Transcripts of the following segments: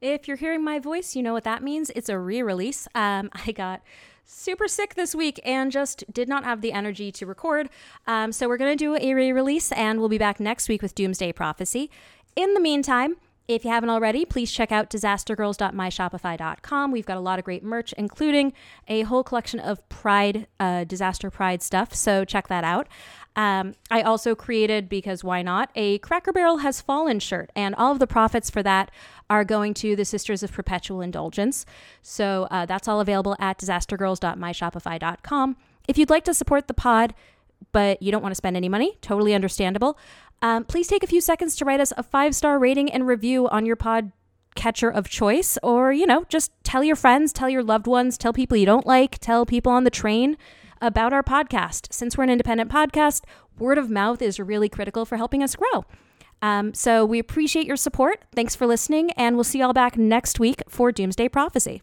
If you're hearing my voice, you know what that means. It's a re release. Um, I got super sick this week and just did not have the energy to record. Um, so we're going to do a re release and we'll be back next week with Doomsday Prophecy. In the meantime, if you haven't already, please check out disastergirls.myshopify.com. We've got a lot of great merch, including a whole collection of Pride, uh, disaster Pride stuff. So check that out. Um, I also created, because why not, a Cracker Barrel Has Fallen shirt, and all of the profits for that are going to the Sisters of Perpetual Indulgence. So uh, that's all available at disastergirls.myshopify.com. If you'd like to support the pod, but you don't want to spend any money, totally understandable. Um, please take a few seconds to write us a five star rating and review on your pod catcher of choice, or, you know, just tell your friends, tell your loved ones, tell people you don't like, tell people on the train about our podcast. Since we're an independent podcast, word of mouth is really critical for helping us grow. Um, so we appreciate your support. Thanks for listening, and we'll see y'all back next week for Doomsday Prophecy.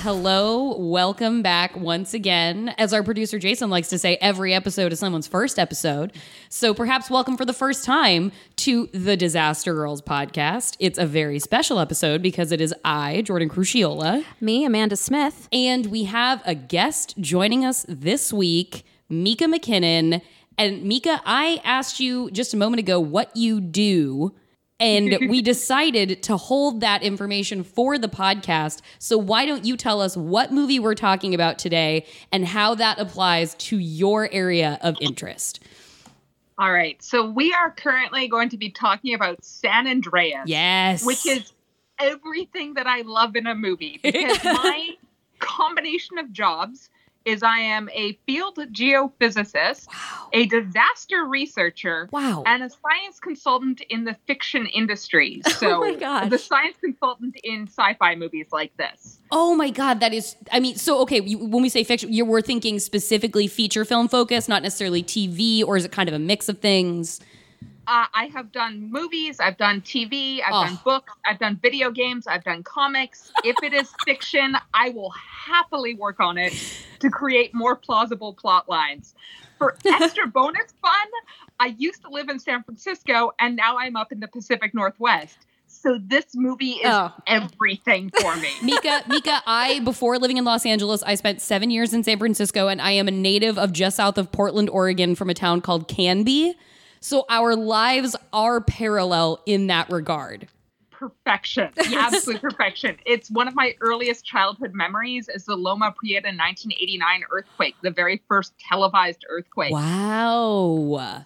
Hello, welcome back once again. As our producer Jason likes to say, every episode is someone's first episode. So perhaps welcome for the first time to the Disaster Girls podcast. It's a very special episode because it is I, Jordan Crucchiola, Me, Amanda Smith. and we have a guest joining us this week, Mika McKinnon. And Mika, I asked you just a moment ago what you do. And we decided to hold that information for the podcast. So, why don't you tell us what movie we're talking about today and how that applies to your area of interest? All right. So we are currently going to be talking about San Andreas. Yes. Which is everything that I love in a movie because my combination of jobs is I am a field geophysicist, Wow. a disaster researcher, Wow. and a science consultant in the fiction industry. Oh so my gosh. the science consultant in sci-fi movies like this. Oh my God, that is. I mean, so okay, you, when we say fiction, you we're thinking specifically feature film focus, not necessarily TV, or is it kind of a mix of things? Uh, I have done movies, I've done TV, I've Oh. done books, I've done video games, I've done comics. If it is fiction, I will happily work on it to create more plausible plot lines. For extra bonus fun, I used to live in San Francisco and now I'm up in the Pacific Northwest. So this movie is Oh. everything for me. Mika, Mika, I before living in Los Angeles, I spent seven years in San Francisco, and I am a native of just south of Portland, Oregon, from a town called Canby. So our lives are parallel in that regard. perfection absolute perfection it's one of my earliest childhood memories is the loma prieta 1989 earthquake the very first televised earthquake Wow.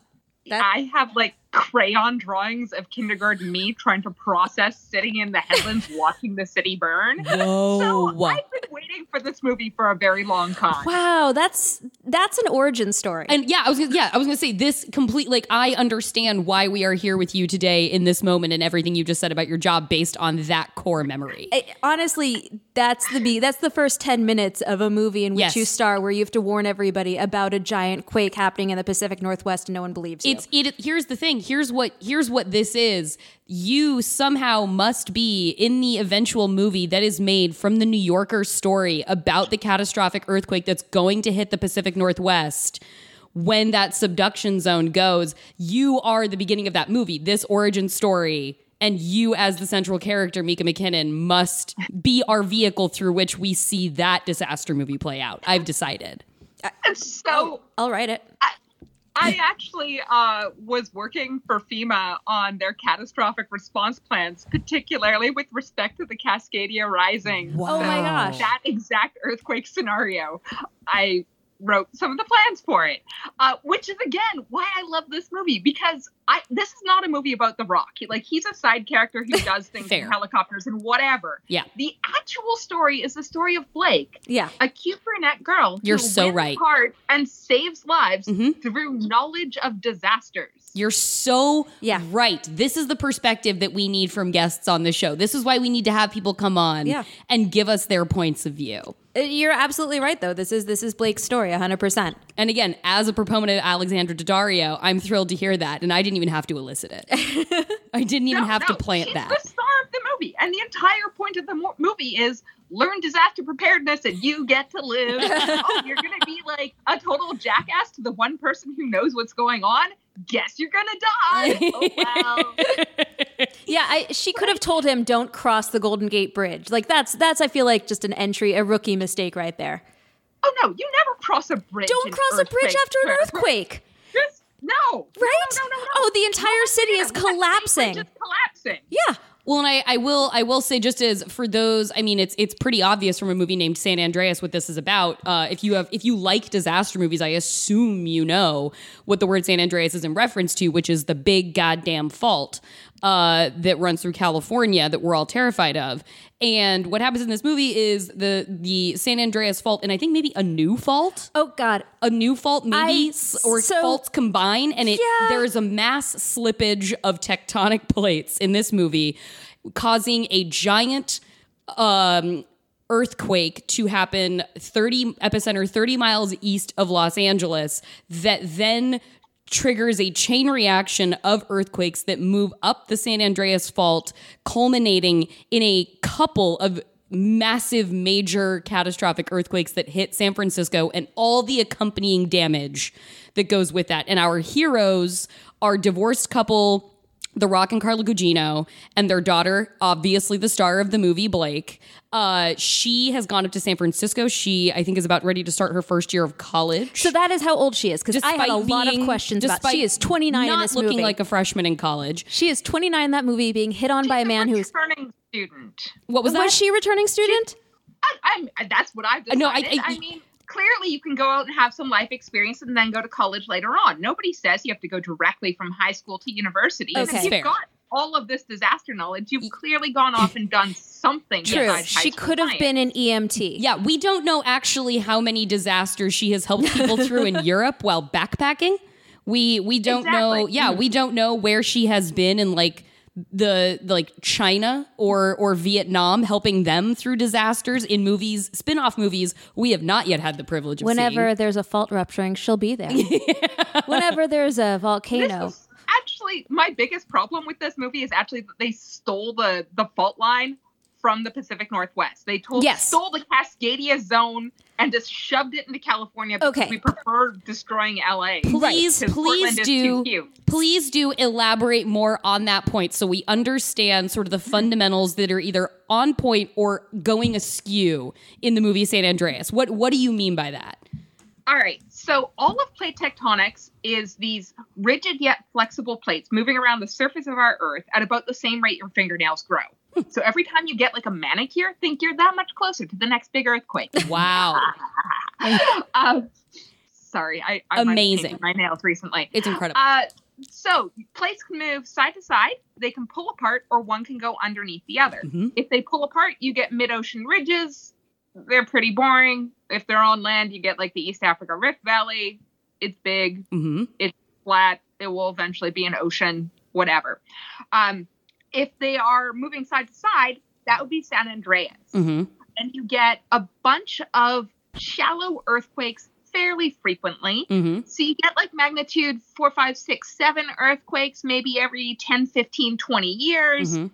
That- i have like crayon drawings of kindergarten me trying to process sitting in the headlands watching the city burn so i've been waiting for this movie for a very long time Wow, that's that's an origin story. And yeah, I was gonna, yeah, I was gonna say this complete like I understand why we are here with you today in this moment and everything you just said about your job based on that core memory. I- honestly, that's the be that's the first 10 minutes of a movie in which Yes. you star where you have to warn everybody about a giant quake happening in the Pacific Northwest and no one believes you. It's it. Here's the thing. Here's what. Here's what this is. You somehow must be in the eventual movie that is made from the New Yorker story about the catastrophic earthquake that's going to hit the Pacific Northwest. When that subduction zone goes, you are the beginning of that movie. This origin story. And you, as the central character, Mika McKinnon, must be our vehicle through which we see that disaster movie play out. I've decided. and so oh, I'll write it. I actually uh, was working for FEMA on their catastrophic response plans, particularly with respect to the Cascadia Rising. Oh my gosh. That exact earthquake scenario. I wrote some of the plans for it, uh, which is again why I love this movie because I this is not a movie about The Rock. Like he's a side character who does things in helicopters and whatever. Yeah. The actual story is the story of Blake, Yeah. a cute brunette girl. You're who so wins right. Hard and saves lives Mhm. through knowledge of disasters. You're so Yeah. right. This is the perspective that we need from guests on the show. This is why we need to have people come on Yeah. and give us their points of view. Uh, You're absolutely right, though. This is this is Blake's story, 100. percent And again, as a proponent of Alexandra Daddario, I'm thrilled to hear that. And I didn't even have to elicit it. I didn't even No, have no, to plant she's that. the star of the movie, and the entire point of the mo- movie is learn disaster preparedness, and you get to live. oh, you're gonna be like a total jackass to the one person who knows what's going on. Guess you're gonna die. oh well. Yeah, I, she could have told him, "Don't cross the Golden Gate Bridge." Like that's that's I feel like just an entry, a rookie mistake right there. Oh no, you never cross a bridge. Don't cross a bridge after an earthquake, Just no. Right? No, no, no, no. Oh, the entire city is collapsing. is collapsing. Yeah. Well, and I, I will I will say just as for those, I mean, it's it's pretty obvious from a movie named San Andreas what this is about. Uh, if you have if you like disaster movies, I assume you know what the word San Andreas is in reference to, which is the big goddamn fault uh, that runs through California that we're all terrified of. And what happens in this movie is the the San Andreas fault, and I think maybe a new fault Oh God. a new fault maybe I- s- or so- faults combine and it Yeah. there is a mass slippage of tectonic plates in this movie causing a giant um earthquake to happen 30 epicenter 30 miles east of Los Angeles that then triggers a chain reaction of earthquakes that move up the San Andreas fault culminating in a couple of massive major catastrophic earthquakes that hit San Francisco and all the accompanying damage that goes with that. And our heroes are divorced couple the Rock and Carla Gugino and their daughter, obviously the star of the movie, Blake. Uh, she has gone up to San Francisco. She, I think, is about ready to start her first year of college. So that is how old she is. Because I had a lot of questions about. She is 29 not in this looking movie. like a freshman in college. she is 29 in that movie, being hit on by a man who's. A returning student. What was that? Was, she a returning student? I, I'm. That's what I've decided. No, I- I, I- mean, clearly you can go out and have some life experience and then go to college later on. Nobody says you have to go directly from high school to university. And Okay. if you've Fair. got all of this disaster knowledge, you've clearly gone off and done something. True. high She could have science. been an EMT. Yeah, we don't know actually how many disasters she has helped people through in Europe while backpacking. We we don't know. Yeah, we don't know where she has been and like the like China or or Vietnam helping them through disasters in movies, spin-off movies we have not yet had the privilege of Whenever seeing. there's a fault rupturing, she'll be there. Whenever there's a This volcano. is actually my biggest problem with this movie is actually that they stole the the fault line from the Pacific Northwest. They told Yes. stole the Cascadia zone and just shoved it into California because Okay. we prefer destroying LA. Please, please do. Please do elaborate more on that point so we understand sort of the fundamentals that are either on point or going askew in the movie San Andreas. What what do you mean by that? All right. So all of plate tectonics is these rigid yet flexible plates moving around the surface of our Earth at about the same rate your fingernails grow. So every time you get like a manicure, think you're that much closer to the next big earthquake. Wow. um, sorry, I, I Amazing. my nails recently. It's incredible. Uh, so plates can move side to side. They can pull apart, or one can go underneath the other. Mhm. If they pull apart, you get mid-ocean ridges. They're pretty boring. If they're on land, you get like the East Africa Rift Valley. It's big, hmm flat. It will eventually be an ocean, whatever. Um, if they are moving side to side, that would be San Andreas hmm and you get a bunch of shallow earthquakes fairly frequently. hmm So you get like magnitude four, five, six, seven earthquakes maybe every 10, 15, 20 years. hmm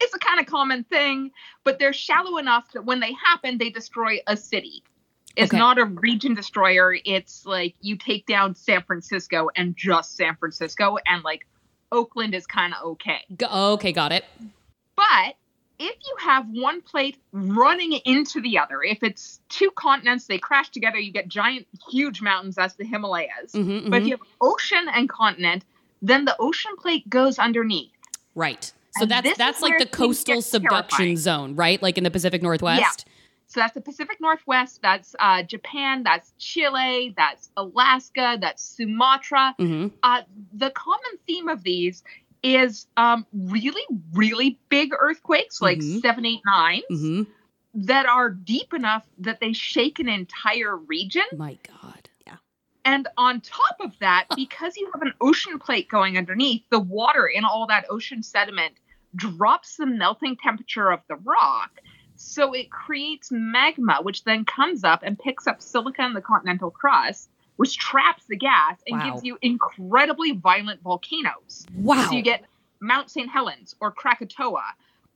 It's a kind of common thing, but they're shallow enough that when they happen, they destroy a city. It's Okay. not a region destroyer. It's like you take down San Francisco and just San Francisco, and like Oakland is kind of okay. okay, got it. But if you have one plate running into the other, if it's two continents, they crash together, you get giant, huge mountains, as the Himalayas. Mhm, But if mhm. you have ocean and continent, then the ocean plate goes underneath. Right. So And that's that's like the coastal subduction terrifying. zone, right? Like in the Pacific Northwest. So that's the Pacific Northwest, that's uh, Japan, that's Chile, that's Alaska, that's Sumatra. hmm Uh, the common theme of these is um, really, really big earthquakes, like Mhm. seven, eight, nine. hmm that are deep enough that they shake an entire region. My God. Yeah. And on top of that, because you have an ocean plate going underneath, the water in all that ocean sediment drops the melting temperature of the rock. So it creates magma, which then comes up and picks up silica in the continental crust, which traps the gas and Wow. gives you incredibly violent volcanoes. Wow. So you get Mount St. Helens or Krakatoa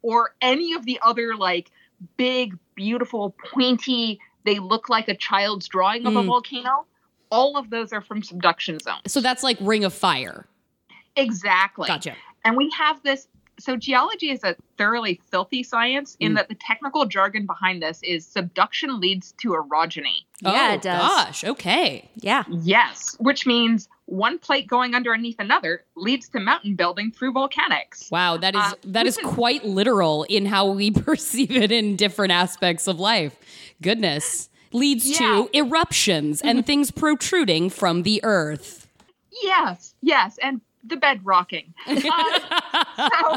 or any of the other like big, beautiful, pointy, they look like a child's drawing of a Mm. volcano. All of those are from subduction zones. so that's like Ring of Fire. Exactly. Gotcha. And we have this. So geology is a thoroughly filthy science in Mm. that the technical jargon behind this is subduction leads to orogeny. Yeah, oh, it does. Gosh. Okay. Yeah. Yes, which means one plate going underneath another leads to mountain building through volcanics. Wow. That is Uh, that is listen- quite literal in how we perceive it in different aspects of life. Goodness. Leads to eruptions and things protruding from the earth. Yes, yes, and the bed rocking. Um, so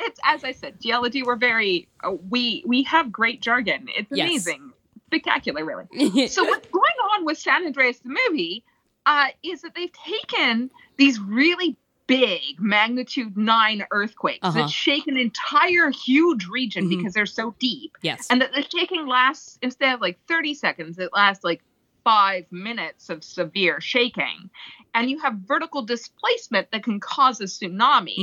it's as I said, geology. We're very uh, we we have great jargon. It's Yes. amazing, spectacular, really. so what's going on with San Andreas the movie uh, is that they've taken these really big magnitude nine earthquakes Uh-huh. that shake an entire huge region Mhm. because they're so deep yes. and that the shaking lasts instead of like 30 seconds it lasts like five minutes of severe shaking and you have vertical displacement that can cause a tsunami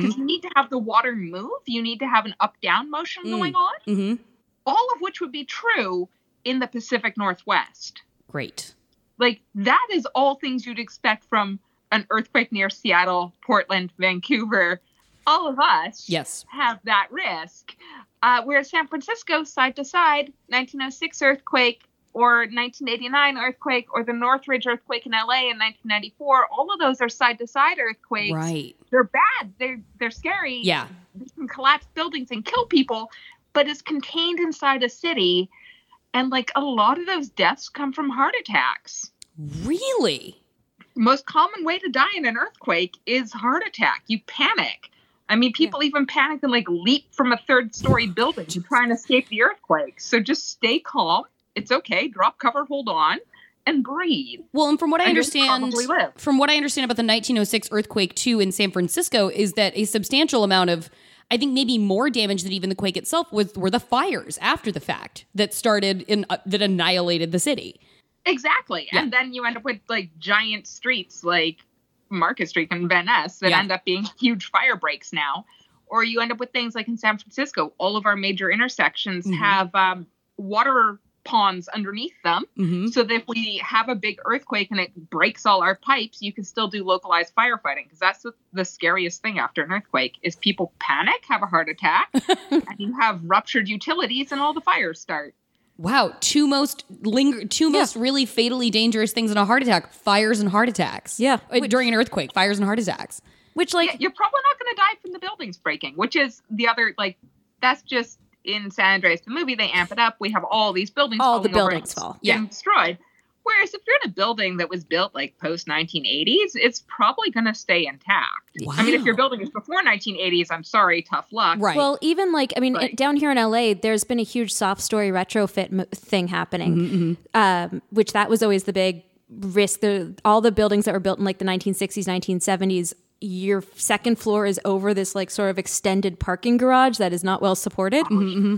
because you need to have the water move you need to have an up down motion Mm. going on Mhm. all of which would be true in the pacific northwest Great. like that is all things you'd expect from an earthquake near seattle portland vancouver all of us Yes. have that risk. Uh, whereas San Francisco, side to side, 1906 earthquake or 1989 earthquake or the Northridge earthquake in LA in 1994, all of those are side to side earthquakes. Right. They're bad. They're they're scary. Yeah. They can collapse buildings and kill people, but it's contained inside a city. And like a lot of those deaths come from heart attacks. Really? Most common way to die in an earthquake is heart attack. You panic. I mean, people even panic and like leap from a third story building to try and escape the earthquake. So just stay calm. It's okay. Drop cover, hold on, and breathe. Well, and from what I And understand, from what I understand about the 1906 earthquake too in San Francisco, is that a substantial amount of, I think maybe more damage than even the quake itself was were the fires after the fact that started in uh, that annihilated the city. Exactly. Yeah. And then you end up with like giant streets like Market Street and Van Ness that Yeah. end up being huge fire breaks now. Or you end up with things like in San Francisco, all of our major intersections Mhm. have um, water ponds underneath them. Mm-hmm. So that if we have a big earthquake and it breaks all our pipes, you can still do localized firefighting because that's the, the scariest thing after an earthquake is people panic, have a heart attack, and you have ruptured utilities and all the fires start. Wow, two most linger, two most really fatally dangerous things in a heart attack: fires and heart attacks. Yeah. Uh, during an earthquake, fires and heart attacks. Which like Yeah, you're probably not going to die from the buildings breaking, which is the other like that's just in San Andreas the movie. They amp it up. We have all these buildings, All the falling over buildings and fall. getting destroyed. Whereas if you're in a building that was built like post 1980s, it's probably going to stay intact. I mean, if your Wow. building is before 1980s, I'm sorry, tough luck. Right. Well, even like I mean, Right. it- down here in LA, there's been a huge soft story retrofit mo- thing happening, Mm-hmm, um, which that was always the big risk. The all the buildings that were built in like the 1960s, 1970s, your second floor is over this like sort of extended parking garage that is not well supported. Mm-hmm,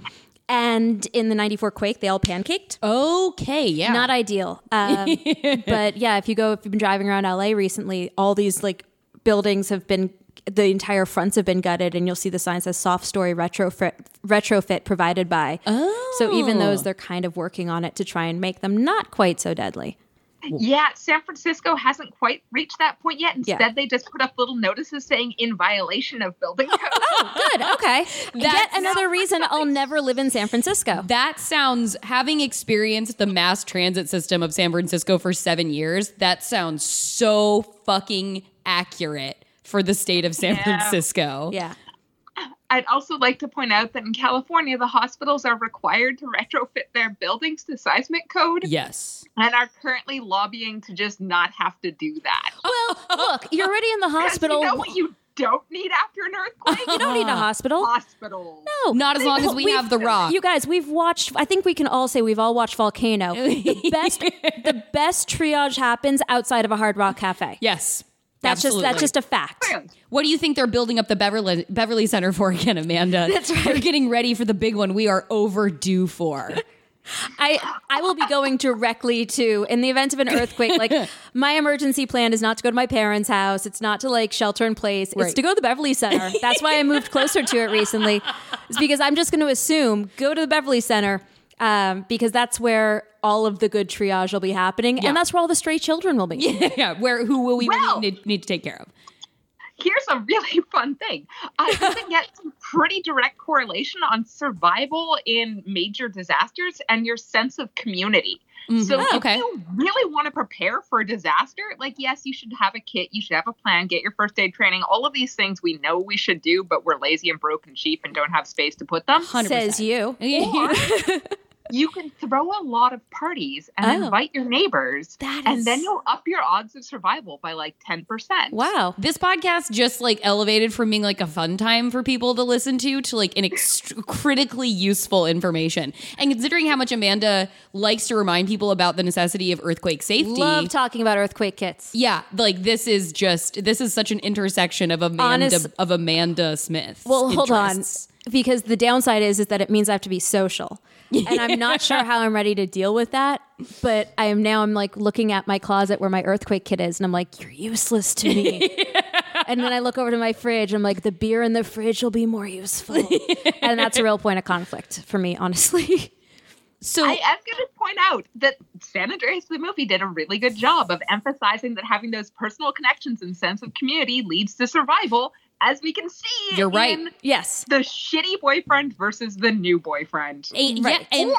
And in the 94 quake, they all pancaked. okay, yeah. Not ideal. Um, but yeah, if you go, if you've been driving around LA recently, all these like buildings have been, the entire fronts have been gutted, and you'll see the sign that says "soft story retrofit retrofit provided by." oh, So even those, they're kind of working on it to try and make them not quite so deadly. Yeah, San Francisco hasn't quite reached that point yet. Instead, Yeah. they just put up little notices saying in violation of building oh, code. Good. Okay. Yet another reason I'll never live in San Francisco. That sounds, having experienced the mass transit system of San Francisco for seven years, that sounds so fucking accurate for the state of San Yeah. Francisco. Yeah. I'd also like to point out that in California, the hospitals are required to retrofit their buildings to seismic code Yes. and are currently lobbying to just not have to do that. Well, look, you're already in the hospital. You know what you don't need after an earthquake? You don't need a hospital. Hospitals. No, Not as long as we have the rock. You guys, we've watched. I think we can all say we've all watched Volcano. The best, the best triage happens outside of a Hard Rock Cafe. yes. That's just that's just a fact. What do you think they're building up the Beverly Beverly Center for again, Amanda? That's right. They're getting ready for the big one we are overdue for. I I will be going directly to in the event of an earthquake. Like my emergency plan is not to go to my parents' house. It's not to like shelter in place. It's to go to the Beverly Center. That's why I moved closer to it recently. It's because I'm just going to assume go to the Beverly Center um, because that's where all of the good triage will be happening, and that's where all the stray children will be. yeah, where who will we Well- need, need to take care of? Here's a really fun thing. I can get some pretty direct correlation on survival in major disasters and your sense of community. Mm-hmm. So Oh, if you really want to prepare for a disaster, like yes, you should have a kit, you should have a plan, get your first aid training, all of these things we know we should do, but we're lazy and broken sheep and don't have space to put them. 100%. Says you. You can throw a lot of parties and Oh. invite your neighbors, That and is- then you'll up your odds of survival by like 10%. Wow. This podcast just like elevated from being like a fun time for people to listen to to like an ext- critically useful information. And considering how much Amanda likes to remind people about the necessity of earthquake safety, Love talking about earthquake kits. yeah, like this is just this is such an intersection of Amanda Honest- of Amanda Smith. Well, hold on. Because the downside is is that it means I have to be social. And I'm not sure how I'm ready to deal with that. But I am now I'm like looking at my closet where my earthquake kit is and I'm like, You're useless to me. and then I look over to my fridge, I'm like, the beer in the fridge will be more useful. and that's a real point of conflict for me, honestly. So I am going to point out that San Andreas, the movie, did a really good job of emphasizing that having those personal connections and sense of community leads to survival, as we can see. You're right. in yes. the shitty boyfriend versus the new boyfriend. a- Right. yeah, and or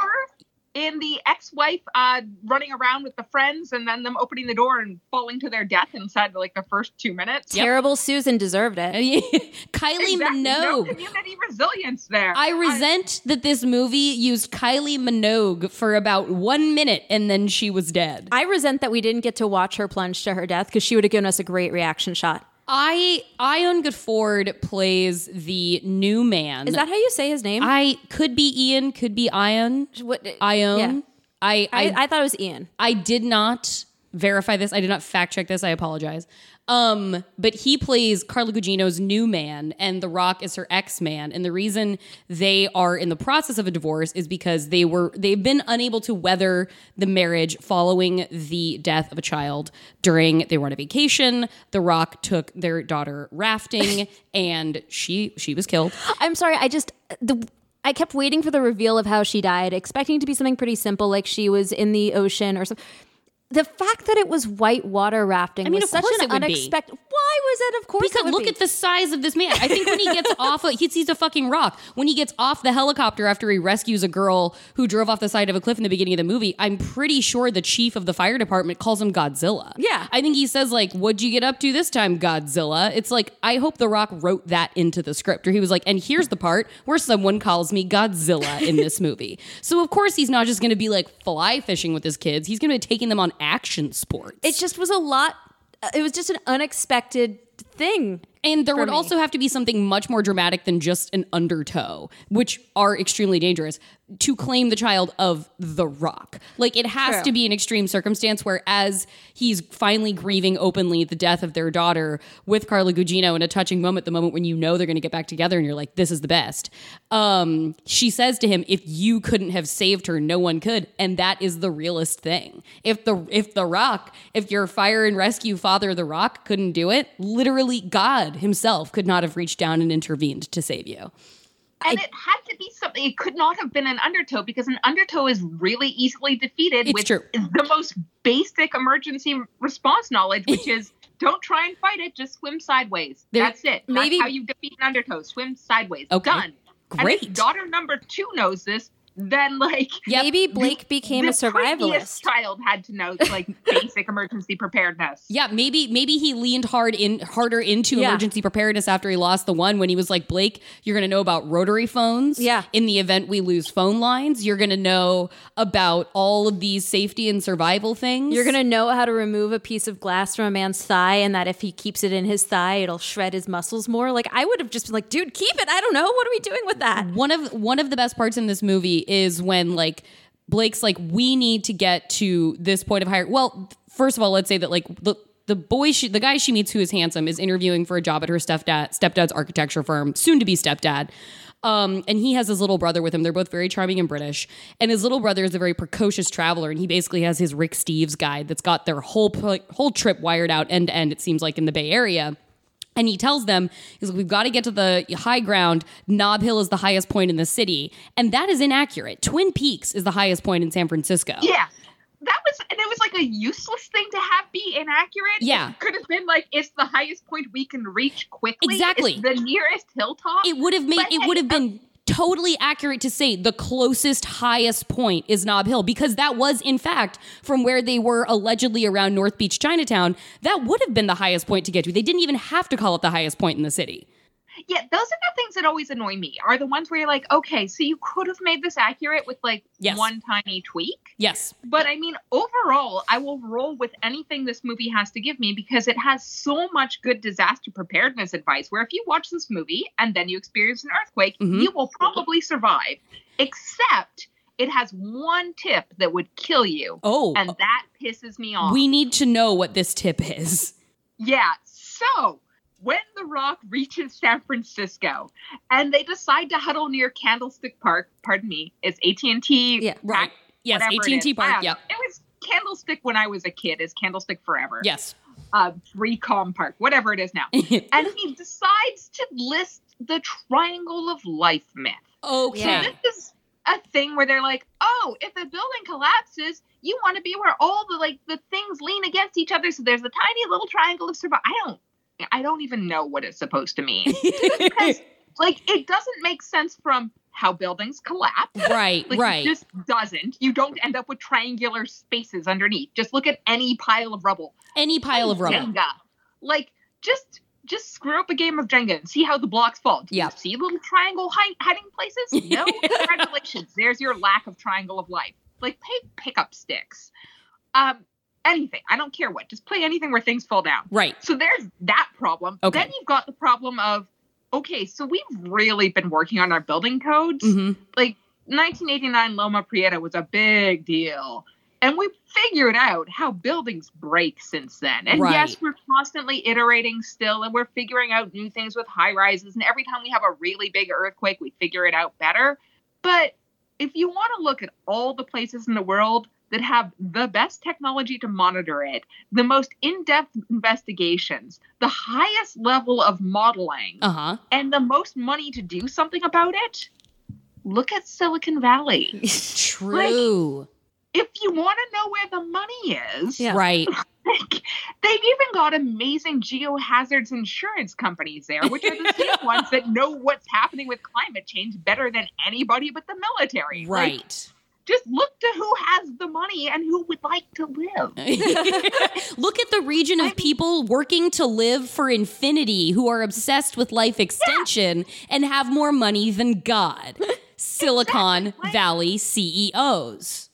in the ex-wife uh, running around with the friends and then them opening the door and falling to their death inside like the first two minutes. Terrible Susan deserved it. Kylie Exactly. No Minogue. community resilience there. I resent that this movie used Kylie Minogue for about one minute and then she was dead. I resent that we didn't get to watch her plunge to her death because she would have given us a great reaction shot. I Ioan Gruffudd plays the new man. Is that how you say his name? I could be Ian, could be Ion. what, uh, Ion. Yeah. I, I, I I thought it was Ian. I did not verify this. I did not fact check this. I apologize. Um, but he plays Carla Gugino's new man, and The Rock is her ex man. And the reason they are in the process of a divorce is because they were they've been unable to weather the marriage following the death of a child during they were on a vacation. The Rock took their daughter rafting, and she she was killed. I'm sorry. I just the I kept waiting for the reveal of how she died, expecting it to be something pretty simple, like she was in the ocean or something. The fact that it was white water rafting I mean, was such an be. unexpected. Why was it? Of course, Because look be. at the size of this man. I think when he gets off, of, he sees a fucking rock. When he gets off the helicopter after he rescues a girl who drove off the side of a cliff in the beginning of the movie, I'm pretty sure the chief of the fire department calls him Godzilla. Yeah. I think he says like, "What'd you get up to this time, Godzilla?" It's like I hope The Rock wrote that into the script, or he was like, "And here's the part where someone calls me Godzilla in this movie." So of course he's not just going to be like fly fishing with his kids. He's going to be taking them on action sports. It just was a lot. uh, It was just an unexpected thing. And there would me. also have to be something much more dramatic than just an undertow, which are extremely dangerous, to claim the child of the rock. Like it has True. to be an extreme circumstance where as he's finally grieving openly the death of their daughter with Carla Gugino in a touching moment, the moment when you know they're gonna get back together and you're like, this is the best. Um, she says to him, if you couldn't have saved her, no one could. And that is the realest thing. If the if the rock, if your fire and rescue father the rock couldn't do it, literally God himself could not have reached down and intervened to save you. And it had to be something. It could not have been an undertow because an undertow is really easily defeated with true. the most basic emergency response knowledge, which is don't try and fight it, just swim sideways. There- That's it. maybe- That's how you defeat an undertow. Swim sideways. Okay. Done. Great. if daughter number two knows this, then like Yep. Maybe Blake became the a survivalist. child had to know like basic emergency preparedness. Yeah, maybe maybe he leaned hard in harder into Yeah. emergency preparedness after he lost the one when he was like Blake, you're going to know about rotary phones. Yeah. In the event we lose phone lines, you're going to know about all of these safety and survival things. You're gonna know how to remove a piece of glass from a man's thigh, and that if he keeps it in his thigh, it'll shred his muscles more. Like I would have just been like, "Dude, keep it." I don't know. What are we doing with that? one of one of the best parts in this movie is when like Blake's like we need to get to this point of higher. Well, first of all, let's say that like the the boy she the guy she meets who is handsome is interviewing for a job at her stepdad stepdad's architecture firm, soon to be stepdad. Um, and he has his little brother with him. They're both very charming and British. And his little brother is a very precocious traveler, and he basically has his Rick Steves guide that's got their whole whole trip wired out end to end. It seems like in the Bay Area. And he tells them, he's like, we've got to get to the high ground. Nob Hill is the highest point in the city. And that is inaccurate. Twin Peaks is the highest point in San Francisco. Yeah. That was and it was like a useless thing to have be inaccurate. Yeah. It could have been like it's the highest point we can reach quickly. Exactly. It's the nearest hilltop. It would have made, But it hey, would have been totally accurate to say the closest highest point is Nob Hill because that was, in fact, from where they were allegedly around North Beach, Chinatown, that would have been the highest point to get to. They didn't even have to call it the highest point in the city. Yeah, those are the things that always annoy me. Are the ones where you're like, okay, so you could have made this accurate with like Yes. one tiny tweak. Yes. But I mean, overall, I will roll with anything this movie has to give me because it has so much good disaster preparedness advice. Where if you watch this movie and then you experience an earthquake, Mhm. you will probably survive. Except it has one tip that would kill you. Oh, And that pisses me off. we need to know what this tip is. Yeah. So when The Rock reaches San Francisco and they decide to huddle near Candlestick Park, pardon me, it's AT and T. Yeah, Right. Yes, AT&T Park, Yeah. It was Candlestick when I was a kid. Is Candlestick forever? Yes. Uh, Recom Park, whatever it is now. and he decides to list the Triangle of Life myth. Okay. Yeah. This is a thing where they're like, oh, if a building collapses, you want to be where all the like the things lean against each other, so there's a tiny little triangle of survival. I don't, I don't even know what it's supposed to mean because like it doesn't make sense from how buildings collapse. right, Like right. it just doesn't. You don't end up with triangular spaces underneath. Just look at any pile of rubble. Any pile of rubble. Jenga. Like just just screw up a game of Jenga and see how the blocks fall. Do Yeah. see little triangle hi- hiding places? No. Congratulations. There's your lack of triangle of life. Like play pickup sticks. Um anything. I don't care what. Just play anything where things fall down. Right. So there's that problem. Okay. Then you've got the problem of okay, so we've really been working on our building codes hmm like 1989 Loma Prieta was a big deal. And we figured out how buildings break since then. And Right. yes, we're constantly iterating still, and we're figuring out new things with high rises. And every time we have a really big earthquake, we figure it out better. But if you want to look at all the places in the world that have the best technology to monitor it, the most in depth investigations, the highest level of modeling, Uh huh. and the most money to do something about it, look at Silicon Valley. True. if you want to know where the money is, Yeah. Right. like, they've even got amazing geohazards insurance companies there, which are the same ones that know what's happening with climate change better than anybody but the military. Like, Right. Just look to who has the money and who would like to live. Look at the region of people working to live for infinity who are obsessed with life extension and have more money than God. Silicon Exactly. Valley CEOs.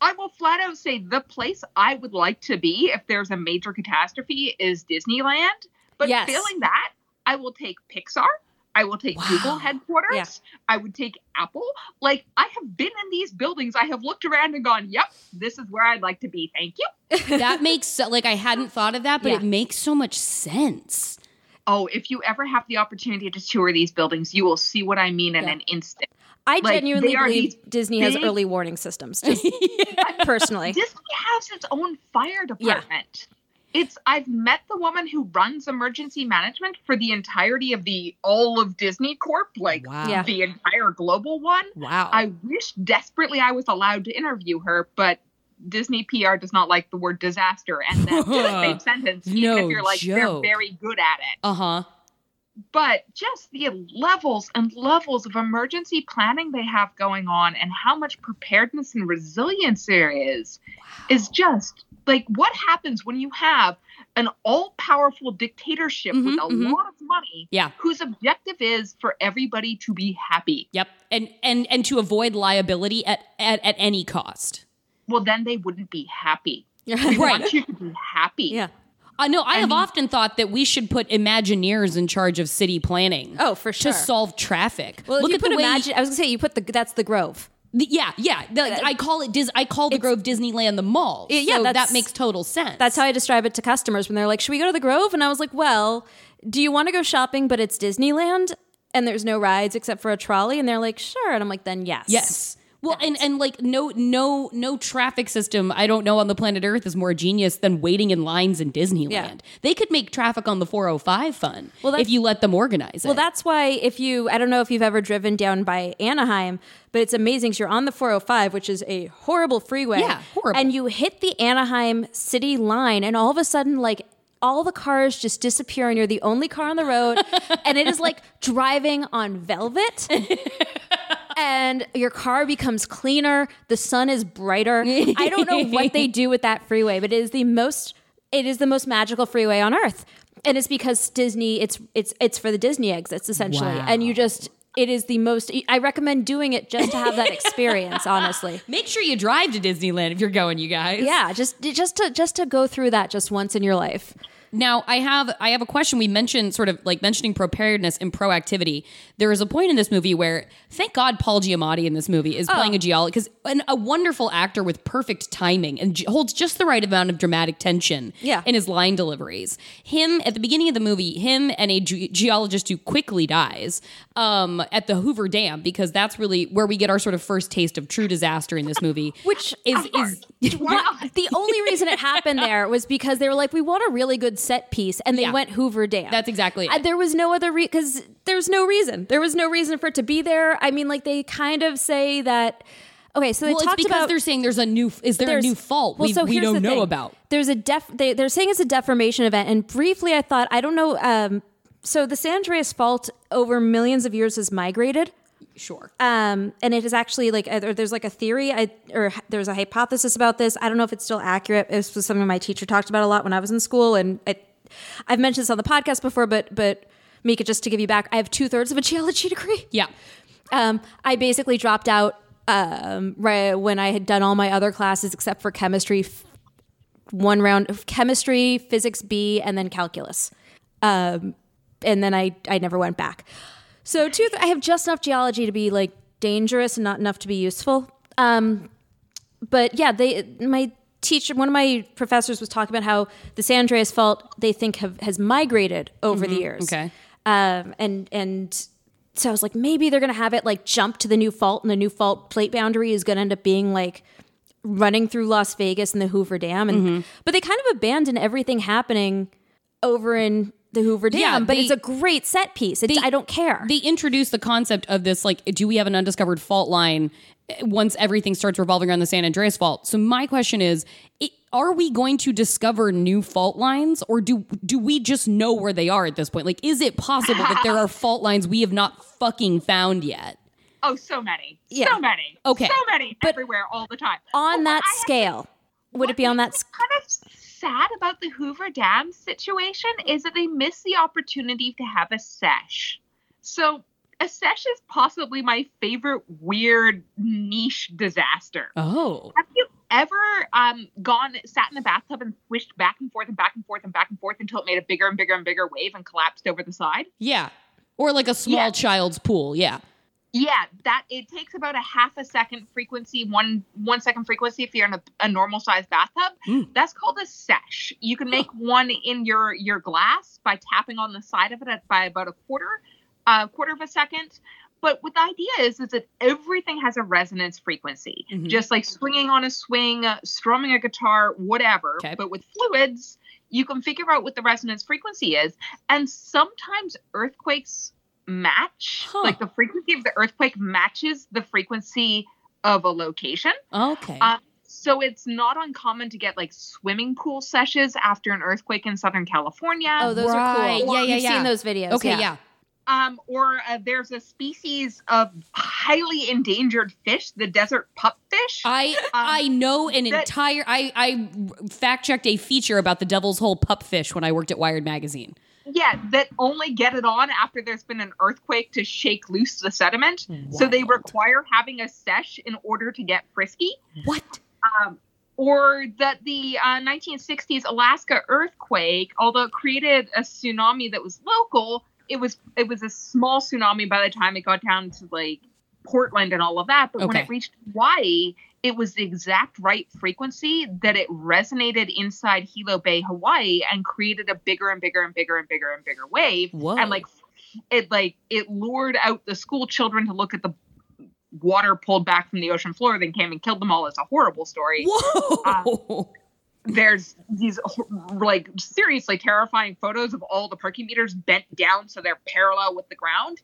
I will flat out say the place I would like to be if there's a major catastrophe is Disneyland. But Yes. failing that, I will take Pixar. I will take Wow. Google headquarters. Yeah. I would take Apple. Like I have been in these buildings. I have looked around and gone, "Yep, this is where I'd like to be. Thank you." That makes so, like I hadn't thought of that, but Yeah. it makes so much sense. Oh, if you ever have the opportunity to tour these buildings, you will see what I mean in Yeah. an instant. I Like, genuinely believe Disney has early warning systems. Just personally. Disney has its own fire department. It's I've met the woman who runs emergency management for the entirety of the all of Disney Corp, like Wow. Yeah. the entire global one. Wow. I wish desperately I was allowed to interview her, but Disney PR does not like the word disaster and then the same sentence, even No if you're like joke. they're very good at it. uh huh. But just the levels and levels of emergency planning they have going on and how much preparedness and resilience there is is just like what happens when you have an all-powerful dictatorship with Mhm, a mhm. lot of money Yeah. whose objective is for everybody to be happy Yep. And and and to avoid liability at at, at any cost. well then they wouldn't be happy we Right. want you to be happy Yeah. I know. I, have often thought that we should put Imagineers in charge of city planning. Oh, for sure. To solve traffic. Well, if Look you at put the way. imagine, I was gonna say you put the that's the Grove. the- yeah, yeah. The- uh, I call it. Dis, I call the Grove Disneyland the mall. Yeah, yeah, so that makes total sense. That's how I describe it to customers when they're like, "Should we go to the Grove?" And I was like, "Well, do you want to go shopping, but it's Disneyland and there's no rides except for a trolley?" And they're like, "Sure." And I'm like, "Then yes." Yes. Well, and, and like no no no traffic system I don't know on the planet Earth is more genius than waiting in lines in Disneyland. Yeah. They could make traffic on the 405 fun Well, if you let them organize it. Well, that's why if you, I don't know if you've ever driven down by Anaheim, but it's amazing. 'cause you're on the 405, which is a horrible freeway. Yeah, horrible. And you hit the Anaheim city line, and all of a sudden, like, all the cars just disappear, and you're the only car on the road. and it is like driving on velvet. and your car becomes cleaner. The sun is brighter. I don't know what they do with that freeway, but it is the most it is the most magical freeway on earth. And it's because Disney it's it's it's for the Disney exits essentially. Wow. And you just it is the most I recommend doing it just to have that experience, honestly. Make sure you drive to Disneyland if you're going, you guys. Yeah, just just to just to go through that just once in your life. Now, I have I have a question. We mentioned sort of like mentioning preparedness and proactivity. There is a point in this movie where, thank God, Paul Giamatti in this movie is playing oh. a geologist because a wonderful actor with perfect timing and holds just the right amount of dramatic tension Yeah. in his line deliveries. Him at the beginning of the movie, him and a ge- geologist who quickly dies um, at the Hoover Dam because that's really where we get our sort of first taste of true disaster in this movie. Which is is What- the only reason it happened there was because they were like, we want a really good set piece, and they Yeah. went Hoover Dam. That's exactly Uh, it. there was no other because there was no reason. There was no reason for it to be there. I mean, like they kind of say that. Okay, so they well, it's talked because about they're saying there's a new is there a new fault well, we, so we here's don't know about. There's a def. They, they're saying it's a deformation event, and briefly I thought I don't know. Um, so the San Andreas Fault over millions of years has migrated. Sure. Um, and it is actually like there's like a theory I, or there's a hypothesis about this. I don't know if it's still accurate. This was something my teacher talked about a lot when I was in school, and it, I've mentioned this on the podcast before. But but Mika, just to give you back, I have two thirds of a geology degree. Yeah. Um, I basically dropped out um, right when I had done all my other classes except for chemistry, one round of chemistry, physics B, and then calculus. Um, and then I, I never went back. So two, I have just enough geology to be like dangerous and not enough to be useful. Um, but yeah, they my teacher, one of my professors was talking about how the San Andreas Fault they think have, has migrated over the years. Okay. Um, and and so I was like, maybe they're gonna have it like jump to the new fault, and the new fault plate boundary is gonna end up being like running through Las Vegas and the Hoover Dam, and Mm-hmm. but they kind of abandon everything happening over in the Hoover Dam. Yeah, but they- it's a great set piece. It's, they- I don't care. They introduced the concept of this like, do we have an undiscovered fault line eh, once everything starts revolving around the San Andreas fault? So my question is, i are we going to discover new fault lines, or do do we just know where they are at this point? Like, is it possible that there are fault lines we have not fucking found yet? Oh, so many. Yeah. So many. Okay. So many but everywhere all the time. on But that I have- scale, would it be on that? What's sc- kind of sad about the Hoover Dam situation is that they missed the opportunity to have a seiche. So a seiche is possibly my favorite weird niche disaster. Oh, Have you ever um, gone, sat in a bathtub and swished back and forth and back and forth and back and forth until it made a bigger and bigger and bigger wave and collapsed over the side? yeah, or like a small Yeah. child's pool. Yeah. Yeah, that it takes about a half a second frequency, one one second frequency if you're in a, a normal sized bathtub. Mm. That's called a seiche. You can make one in your your glass by tapping on the side of it at, by about a quarter, uh, quarter of a second. But what the idea is is that everything has a resonance frequency, Mhm. just like swinging on a swing, uh, strumming a guitar, whatever. Okay. But with fluids, you can figure out what the resonance frequency is, and sometimes earthquakes match Huh. like the frequency of the earthquake matches the frequency of a location Okay. um, so it's not uncommon to get like swimming pool seiches after an earthquake in southern california Oh, those are Right. cool. Yeah, yeah, You've yeah. seen those videos. okay. Yeah. Um, or uh, there's a species of highly endangered fish, the desert pupfish. I I know an that- entire I I fact checked a feature about the Devil's Hole pupfish when I worked at Wired magazine. Yeah, that only get it on after there's been an earthquake to shake loose the sediment. So they require having a seiche in order to get frisky. What? Um, or that the uh, 1960s Alaska earthquake, although it created a tsunami that was local, it was it was a small tsunami by the time it got down to like Portland and all of that. But when it reached Hawaii, it was the exact right frequency that it resonated inside Hilo Bay, Hawaii, and created a bigger and bigger and bigger and bigger and bigger wave. Whoa. And like it like it lured out the school children to look at the water pulled back from the ocean floor, then came and killed them all. It's a horrible story Whoa. Um, there's these like seriously terrifying photos of all the parking meters bent down so they're parallel with the ground.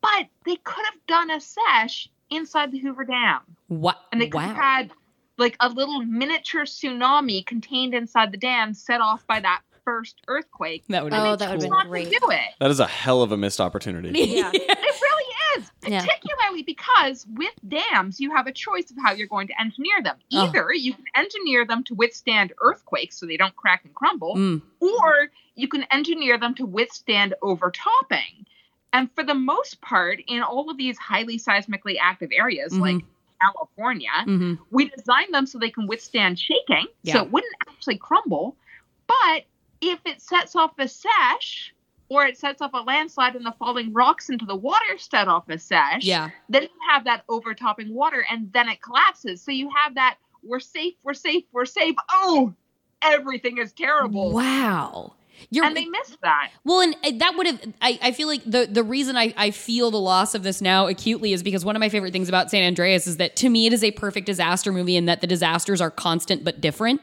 But they could have done a seiche inside the Hoover Dam, what? and they could wow. have had like a little miniature tsunami contained inside the dam, set off by that first earthquake. that would Oh, that would've Just been not to great. do it. That is a hell of a missed opportunity. Yeah. It really is, Yeah. particularly because with dams, you have a choice of how you're going to engineer them. Oh. Either you can engineer them to withstand earthquakes so they don't crack and crumble, Mm. or you can engineer them to withstand overtopping. And for the most part, in all of these highly seismically active areas like California, Mhm. we designed them so they can withstand shaking, Yeah. so it wouldn't actually crumble. But if it sets off a seiche, or it sets off a landslide and the falling rocks into the water set off a seiche, Yeah. then you have that overtopping water and then it collapses. So you have that we're safe, we're safe, we're safe. Oh, everything is terrible. Wow. You're And they missed that. Well, and uh, that would have. I, I feel like the the reason I, I feel the loss of this now acutely is because one of my favorite things about San Andreas is that to me it is a perfect disaster movie in that the disasters are constant but different.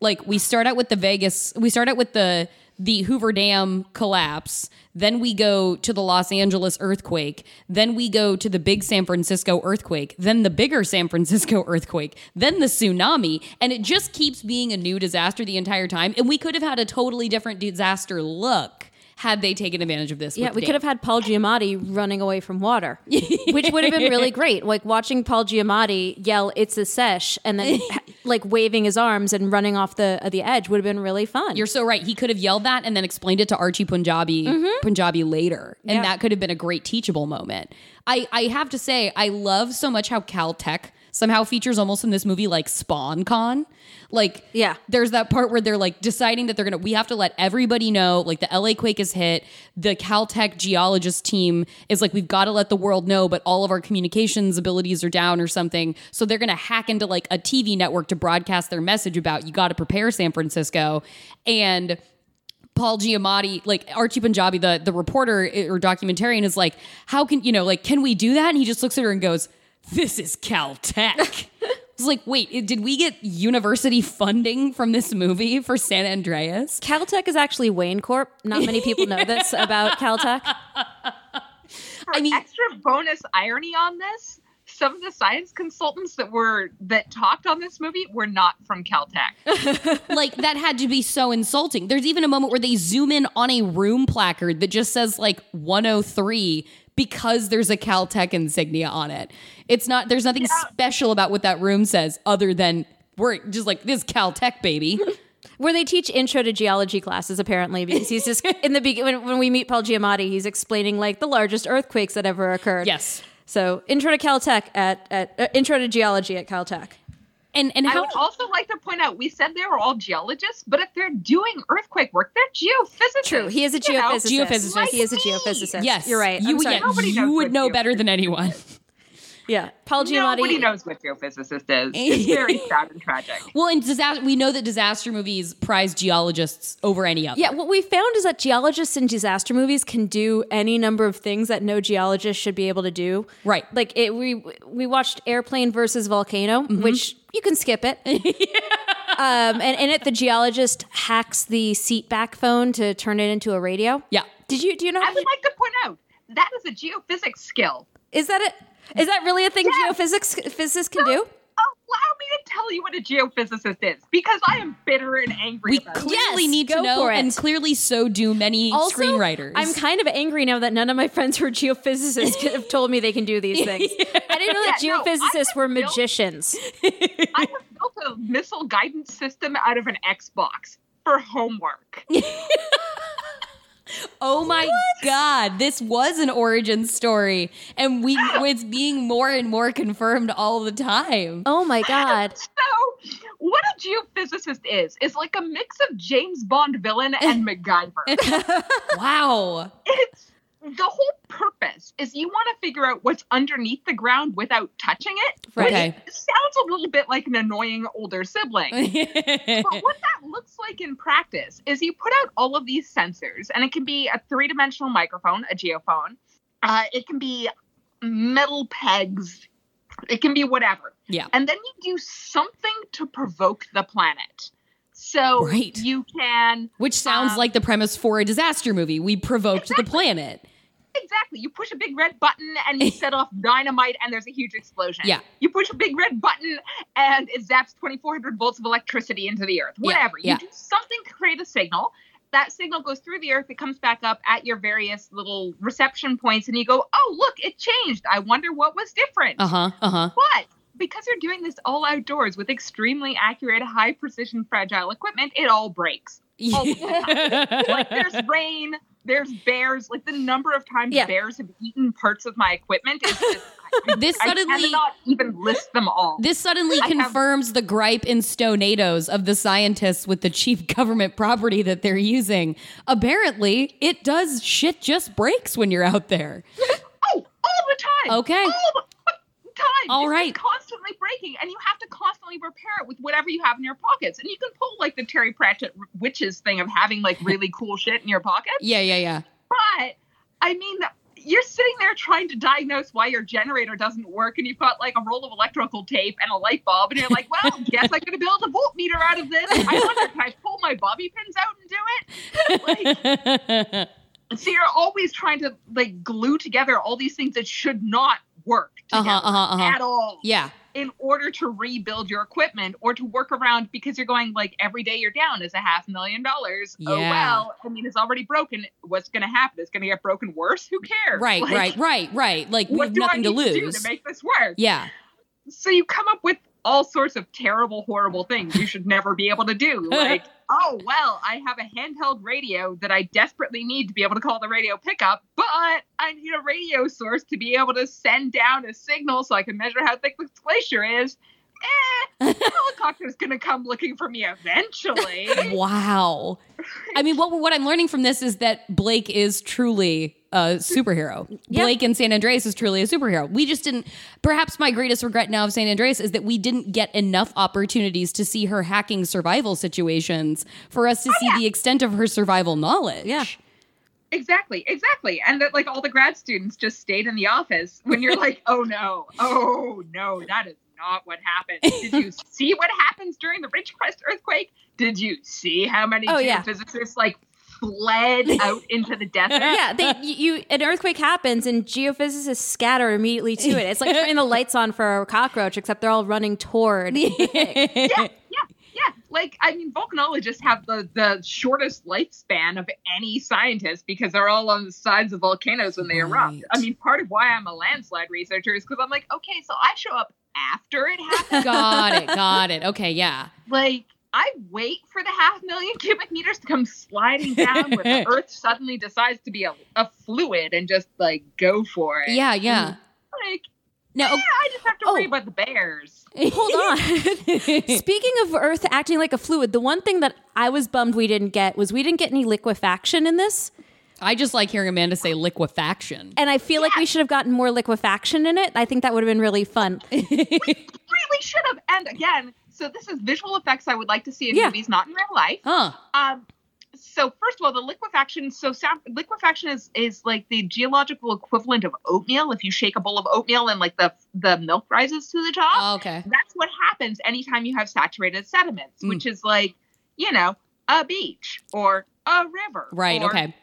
Like we start out with the Vegas, we start out with the the Hoover Dam collapse, then we go to the Los Angeles earthquake, then we go to the big San Francisco earthquake, then the bigger San Francisco earthquake, then the tsunami, and it just keeps being a new disaster the entire time. And we could have had a totally different disaster look had they taken advantage of this. Yeah, we could have had Paul Giamatti running away from water, which would have been really great. Like watching Paul Giamatti yell "It's a seiche" and then like waving his arms and running off the uh, the edge would have been really fun. You're so right. He could have yelled that and then explained it to Archie Panjabi Panjabi later. And Yeah. that could have been a great teachable moment. I, I have to say, I love so much how Caltech somehow features almost in this movie like sponcon. Like, Yeah. there's that part where they're like deciding that they're gonna we have to let everybody know, like the LA quake is hit. The Caltech geologist team is like, we've got to let the world know, but all of our communications abilities are down or something. So they're gonna hack into like a TV network to broadcast their message about you gotta prepare San Francisco. And Paul Giamatti, like Archie Panjabi, the the reporter eh, or documentarian, is like, "How can you know? Like, can we do that?" And he just looks at her and goes, "This is Caltech." It's like, wait, did we get university funding from this movie for San Andreas? Caltech is actually Wayne Corp. Not many people know this about Caltech. For I mean- extra bonus irony on this, some of the science consultants that were that talked on this movie were not from Caltech. like that had to be so insulting. There's even a moment where they zoom in on a room placard that just says like 103 because there's a Caltech insignia on it. It's not there's nothing special about what that room says other than we're just like this Caltech baby. Where they teach intro to geology classes, apparently, because he's just in the beginning when, when we meet Paul Giamatti, he's explaining like the largest earthquakes that ever occurred. Yes. So intro to Caltech at, at uh, intro to geology at Caltech. And and I would also like to point out we said they were all geologists, but if they're doing earthquake work, they're geophysicists. True, he is a you know? geophysicist. Geophysicist. He is a Like me. geophysicist. yes, you're right. You, yeah, you would know better than anyone. Yeah, Paul Giamatti. Nobody knows what geophysicist is. It's very sad and tragic. Well, in disaster, we know that disaster movies prize geologists over any other. Yeah, what we found is that geologists in disaster movies can do any number of things that no geologist should be able to do. Right. Like it, we we watched Airplane versus Volcano, Mm-hmm. which you can skip it. um, and in it, the geologist hacks the seat back phone to turn it into a radio. Yeah. Did you do you know? I would like to point out that is a geophysics skill. Is that it? Is that really a thing Yes. geophysics physicists can do? Allow me to tell you what a geophysicist is because I am bitter and angry We about clearly Yes, need to know, and clearly so do many Also, screenwriters. I'm kind of angry now that none of my friends who are geophysicists have told me they can do these things. I didn't know that Yeah, no, geophysicists were built- magicians. I have built a missile guidance system out of an Xbox for homework. Oh my god, this was an origin story, and we it's being more and more confirmed all the time. Oh my god. So, what a geophysicist is is like a mix of James Bond villain and MacGyver. Wow. it's the whole purpose is you want to figure out what's underneath the ground without touching it. Right. which Okay. sounds a little bit like an annoying older sibling. but what that looks like in practice is you put out all of these sensors, and it can be a three dimensional microphone, a geophone. Uh, it can be metal pegs. It can be whatever. Yeah. And then you do something to provoke the planet. So Right. you can Which sounds Um, like the premise for a disaster movie. We provoked the planet. Exactly you push a big red button and you set off dynamite and there's a huge explosion. Yeah. You push a big red button and it zaps 2400 volts of electricity into the earth. Whatever. yeah. You do something to create a signal. That signal goes through the earth, it comes back up at your various little reception points, and you go, Oh, look, it changed. I wonder what was different. Uh huh. Uh huh. But because you're doing this all outdoors with extremely accurate, high precision, fragile equipment, it all breaks. All the time. like there's rain, there's bears. Like the number of times Yeah. bears have eaten parts of my equipment is just I, This I suddenly- cannot even list them all. This suddenly I have- confirms the gripe in Stonados of the scientists with the cheap government property that they're using. Apparently, it does shit just breaks when you're out there. oh, all the time. Okay. All time. All It's right. constantly breaking, and you have to constantly repair it with whatever you have in your pockets. And you can pull like the Terry Pratchett witches thing of having like really cool shit in your pockets. Yeah, yeah, yeah. But I mean, you're sitting there trying to diagnose why your generator doesn't work, and you've got like a roll of electrical tape and a light bulb, and you're like, "Well, guess I'm gonna build a voltmeter out of this." I wonder, can I pull my bobby pins out and do it? Like, so you're always trying to like glue together all these things that should not work Uh-huh, uh-huh, uh-huh. at all yeah. in order to rebuild your equipment or to work around because you're going like every day you're down is a half million dollars. Oh well, I mean it's already broken. What's going to happen? It's going to get broken worse. Who cares? Right, Like, right, right, right. Like we have nothing I to need to do lose. to make this work? yeah. So you come up with all sorts of terrible, horrible things you should never be able to do. Like, oh well, I have a handheld radio that I desperately need to be able to call the radio pickup, but I need a radio source to be able to send down a signal so I can measure how thick this glacier is. Eh, the helicopter's gonna come looking for me eventually. Wow. I mean, what what I'm learning from this is that Blake is truly a superhero. Yeah. Blake in San Andreas is truly a superhero. We just didn't. Perhaps my greatest regret now of San Andreas is that we didn't get enough opportunities to see her hacking survival situations for us to Oh, see the extent of her survival knowledge. Yeah. Exactly, exactly. And that like all the grad students just stayed in the office when you're like, oh no, oh no, that is not what happened. Did you see what happens during the Ridgecrest earthquake? Did you see how many Oh, yeah. geophysicists like fled out into the desert? Yeah, they you an earthquake happens and geophysicists scatter immediately to it. It's like turning the lights on for a cockroach, except they're all running toward. yeah, yeah. Like, I mean, volcanologists have the, the shortest lifespan of any scientist because they're all on the sides of volcanoes when they erupt. I mean, part of why I'm a landslide researcher is because I'm like, okay, so I show up after it happens. got it. Got it. Okay. Yeah. like, I wait for the half million cubic meters to come sliding down where the Earth suddenly decides to be a, a fluid and just like go for it. Yeah. Yeah. Like, no, yeah, I just have to oh. worry Oh. about the bears. Hold on. Speaking of Earth acting like a fluid, the one thing that I was bummed we didn't get was we didn't get any liquefaction in this. I just like hearing Amanda say liquefaction. And I feel like we should have gotten more liquefaction in it. I think that would have been really fun. really should have. And again, so this is visual effects I would like to see in Yeah. movies, not in real life. Huh. Um, so first of all, the liquefaction. So sound, liquefaction is is like the geological equivalent of oatmeal. If you shake a bowl of oatmeal and like the the milk rises to the top, Oh, okay. that's what happens anytime you have saturated sediments, Mm. which is like you know a beach or a river. Right. Okay.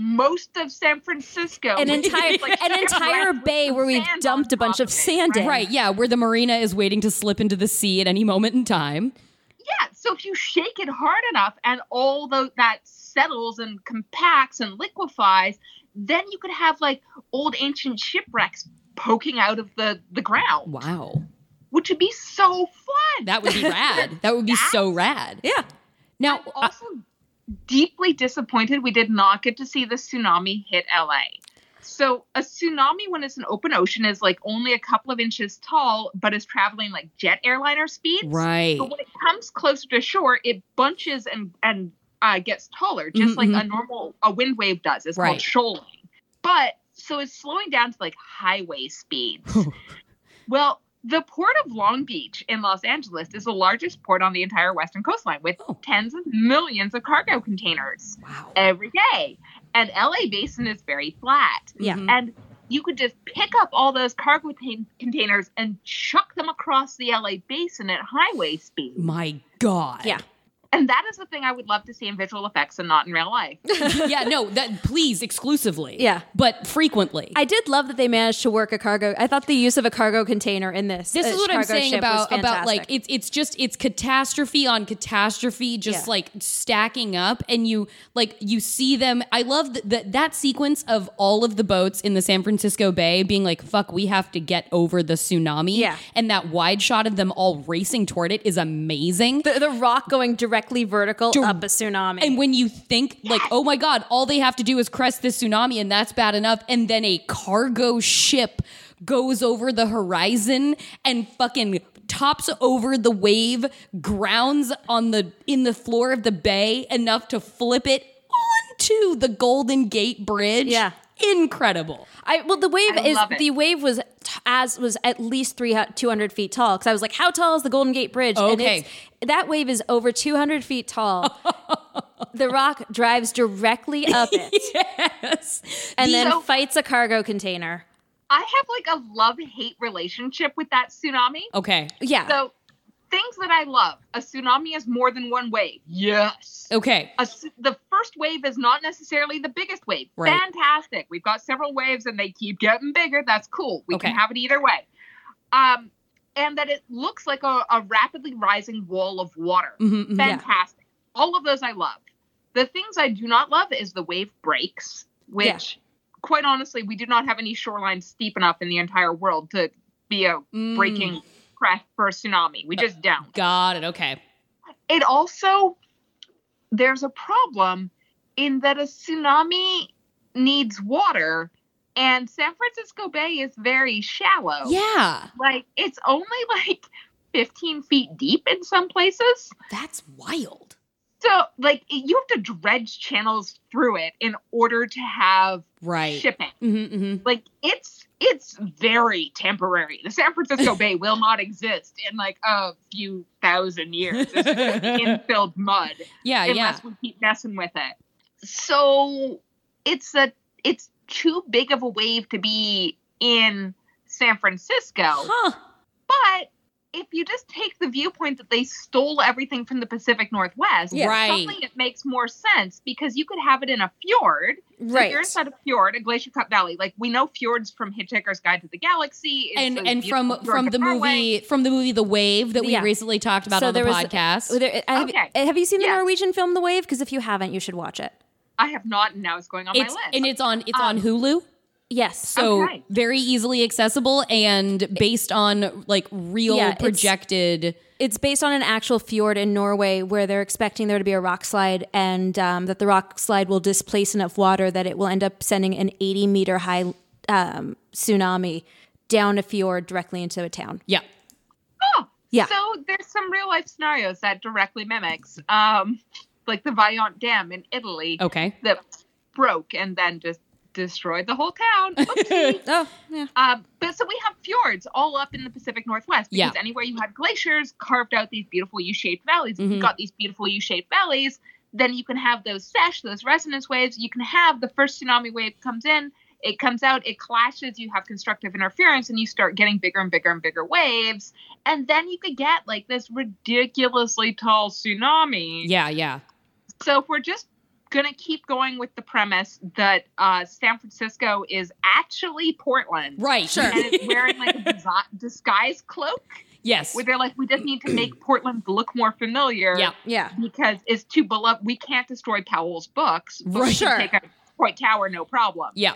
most of San Francisco. An entire like, an entire bay where we've dumped a bunch of sand in. Right, yeah, where the marina is waiting to slip into the sea at any moment in time. Yeah, so if you shake it hard enough and all the, that settles and compacts and liquefies, then you could have like old ancient shipwrecks poking out of the, the ground, Wow. which would be so fun. That would be rad. That would be so rad. Yeah. Now, I'm also deeply disappointed we did not get to see the tsunami hit LA. So a tsunami when it's an open ocean is like only a couple of inches tall, but is traveling like jet airliner speeds. right. But when it comes closer to shore, it bunches and and uh, gets taller, just Mhm, like a normal a wind wave does. It's Right. called shoaling. But so it's slowing down to like highway speeds. well, the port of Long Beach in Los Angeles is the largest port on the entire western coastline with Oh. tens of millions of cargo containers Wow. every day. And LA Basin is very flat. Yeah. Mhm. And you could just pick up all those cargo contain- containers and chuck them across the LA Basin at highway speed. My God. Yeah. And that is the thing I would love to see in visual effects and not in real life. yeah, no, that please exclusively. Yeah. But frequently. I did love that they managed to work a cargo. I thought the use of a cargo container in this. this uh, is what I'm saying about about like it's it's just it's catastrophe on catastrophe just Yeah. like stacking up and you like you see them I love that that that sequence of all of the boats in the San Francisco Bay being like fuck we have to get over the tsunami Yeah. and that wide shot of them all racing toward it is amazing the, the rock going directly vertical Dir- up a tsunami. And when you think like, oh my god, all they have to do is crest this tsunami and that's bad enough, and then a cargo ship goes over the horizon and fucking tops over the wave, grounds on the in the floor of the bay enough to flip it onto the Golden Gate Bridge. Yeah. Incredible. I well, the wave I is the wave was t- as was at least three two hundred feet tall. Because I was like, how tall is the Golden Gate Bridge? And Okay. that wave is over two hundred feet tall. the rock drives directly up it Yes. and then So- fights a cargo container. I have like a love hate relationship with that tsunami. Okay. Yeah, So, things that I love a tsunami is more than one wave. Yes. Okay. A s the first wave is not necessarily the biggest wave. Right. Fantastic. We've got several waves and they keep getting bigger. That's cool. We Okay. can have it either way. Um, and that it looks like a, a rapidly rising wall of water. Mhm, mhm. Fantastic. All of those I love. The things I do not love is the wave breaks, which, quite honestly, we do not have any shoreline steep enough in the entire world to be a Mm. Crest for a tsunami. We just don't. Got it. Okay. It also, there's a problem in that a tsunami needs water, and San Francisco Bay is very shallow. Yeah. Like, it's only like 15 feet deep in some places. That's wild. So, like, you have to dredge channels through it in order to have Right. shipping. Mm-hmm, mm-hmm. Like, it's it's very temporary. The San Francisco Bay will not exist in like a few thousand years. It's just infilled mud Yeah, yeah. unless we keep messing with it. So it's a it's too big of a wave to be in San Francisco. Huh. But if you just take the viewpoint that they stole everything from the Pacific Northwest, Yeah. Right. suddenly it makes more sense because you could have it in a fjord. So right. you're inside a fjord, a glacier cut valley. Like we know fjords from Hitchhiker's Guide to the Galaxy. It's and and from from the of Norway. movie from the movie The Wave that we Yeah. recently talked about So on the was- podcast. There- have, Okay. have you seen the Yeah. Norwegian film The Wave? Because if you haven't, you should watch it. I have not, and now it's going on it's my list. and it's on it's on Um, Hulu. Yes. So Okay. very easily accessible and based on like real Yeah, projected It's based on an actual fjord in Norway where they're expecting there to be a rock slide and um, that the rock slide will displace enough water that it will end up sending an 80 meter high um, tsunami down a fjord directly into a town. yeah. Oh, Yeah. So there's some real life scenarios that directly mimics, um, like the Vajont Dam in Italy Okay. that broke and then just destroyed the whole town. Oh, yeah. Um, but so we have fjords all up in the Pacific Northwest because Yeah. anywhere you had glaciers carved out these beautiful U-shaped valleys. If Mhm. you've got these beautiful U-shaped valleys, then you can have those seiche, those resonance waves. You can have the first tsunami wave comes in, it comes out, it clashes, you have constructive interference, and you start getting bigger and bigger and bigger waves. And then you could get like this ridiculously tall tsunami. Yeah, yeah. So if we're just gonna keep going with the premise that uh, San Francisco is actually Portland. Right. Sure. And it's wearing like a disguise cloak yes. where they're like, we just need to make Portland look more familiar. Yeah. Yeah. Because it's too beloved. We can't destroy Powell's books. But we Right. can Sure. take Point Tower, no problem. Yeah.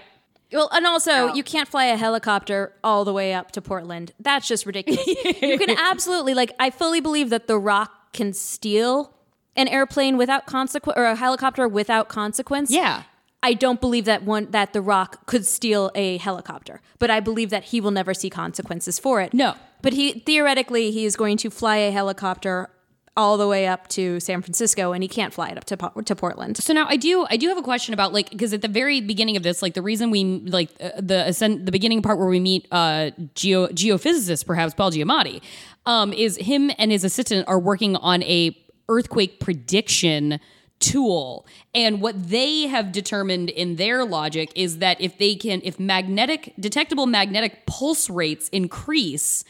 Well, and also, you can't fly a helicopter all the way up to Portland. That's just ridiculous. you can absolutely, like, I fully believe that The Rock can steal an airplane without consequence or a helicopter without consequence. Yeah. I don't believe that one that The Rock could steal a helicopter, but I believe that he will never see consequences for it. No. But he theoretically he is going to fly a helicopter all the way up to San Francisco, and he can't fly it up to to Portland. So now I do I do have a question about like because at the very beginning of this like the reason we like uh, the ascent the beginning part where we meet uh geo geophysicist perhaps Paul Giamatti um is him and his assistant are working on a earthquake prediction tool and what they have determined in their logic is that if they can if magnetic detectable magnetic pulse rates increase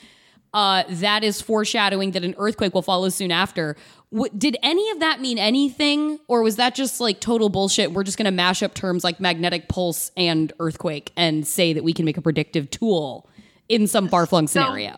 uh, that is foreshadowing that an earthquake will follow soon after. W- did any of that mean anything, or was that just like total bullshit? We're just going to mash up terms like magnetic pulse and earthquake and say that we can make a predictive tool in some far flung So- scenario.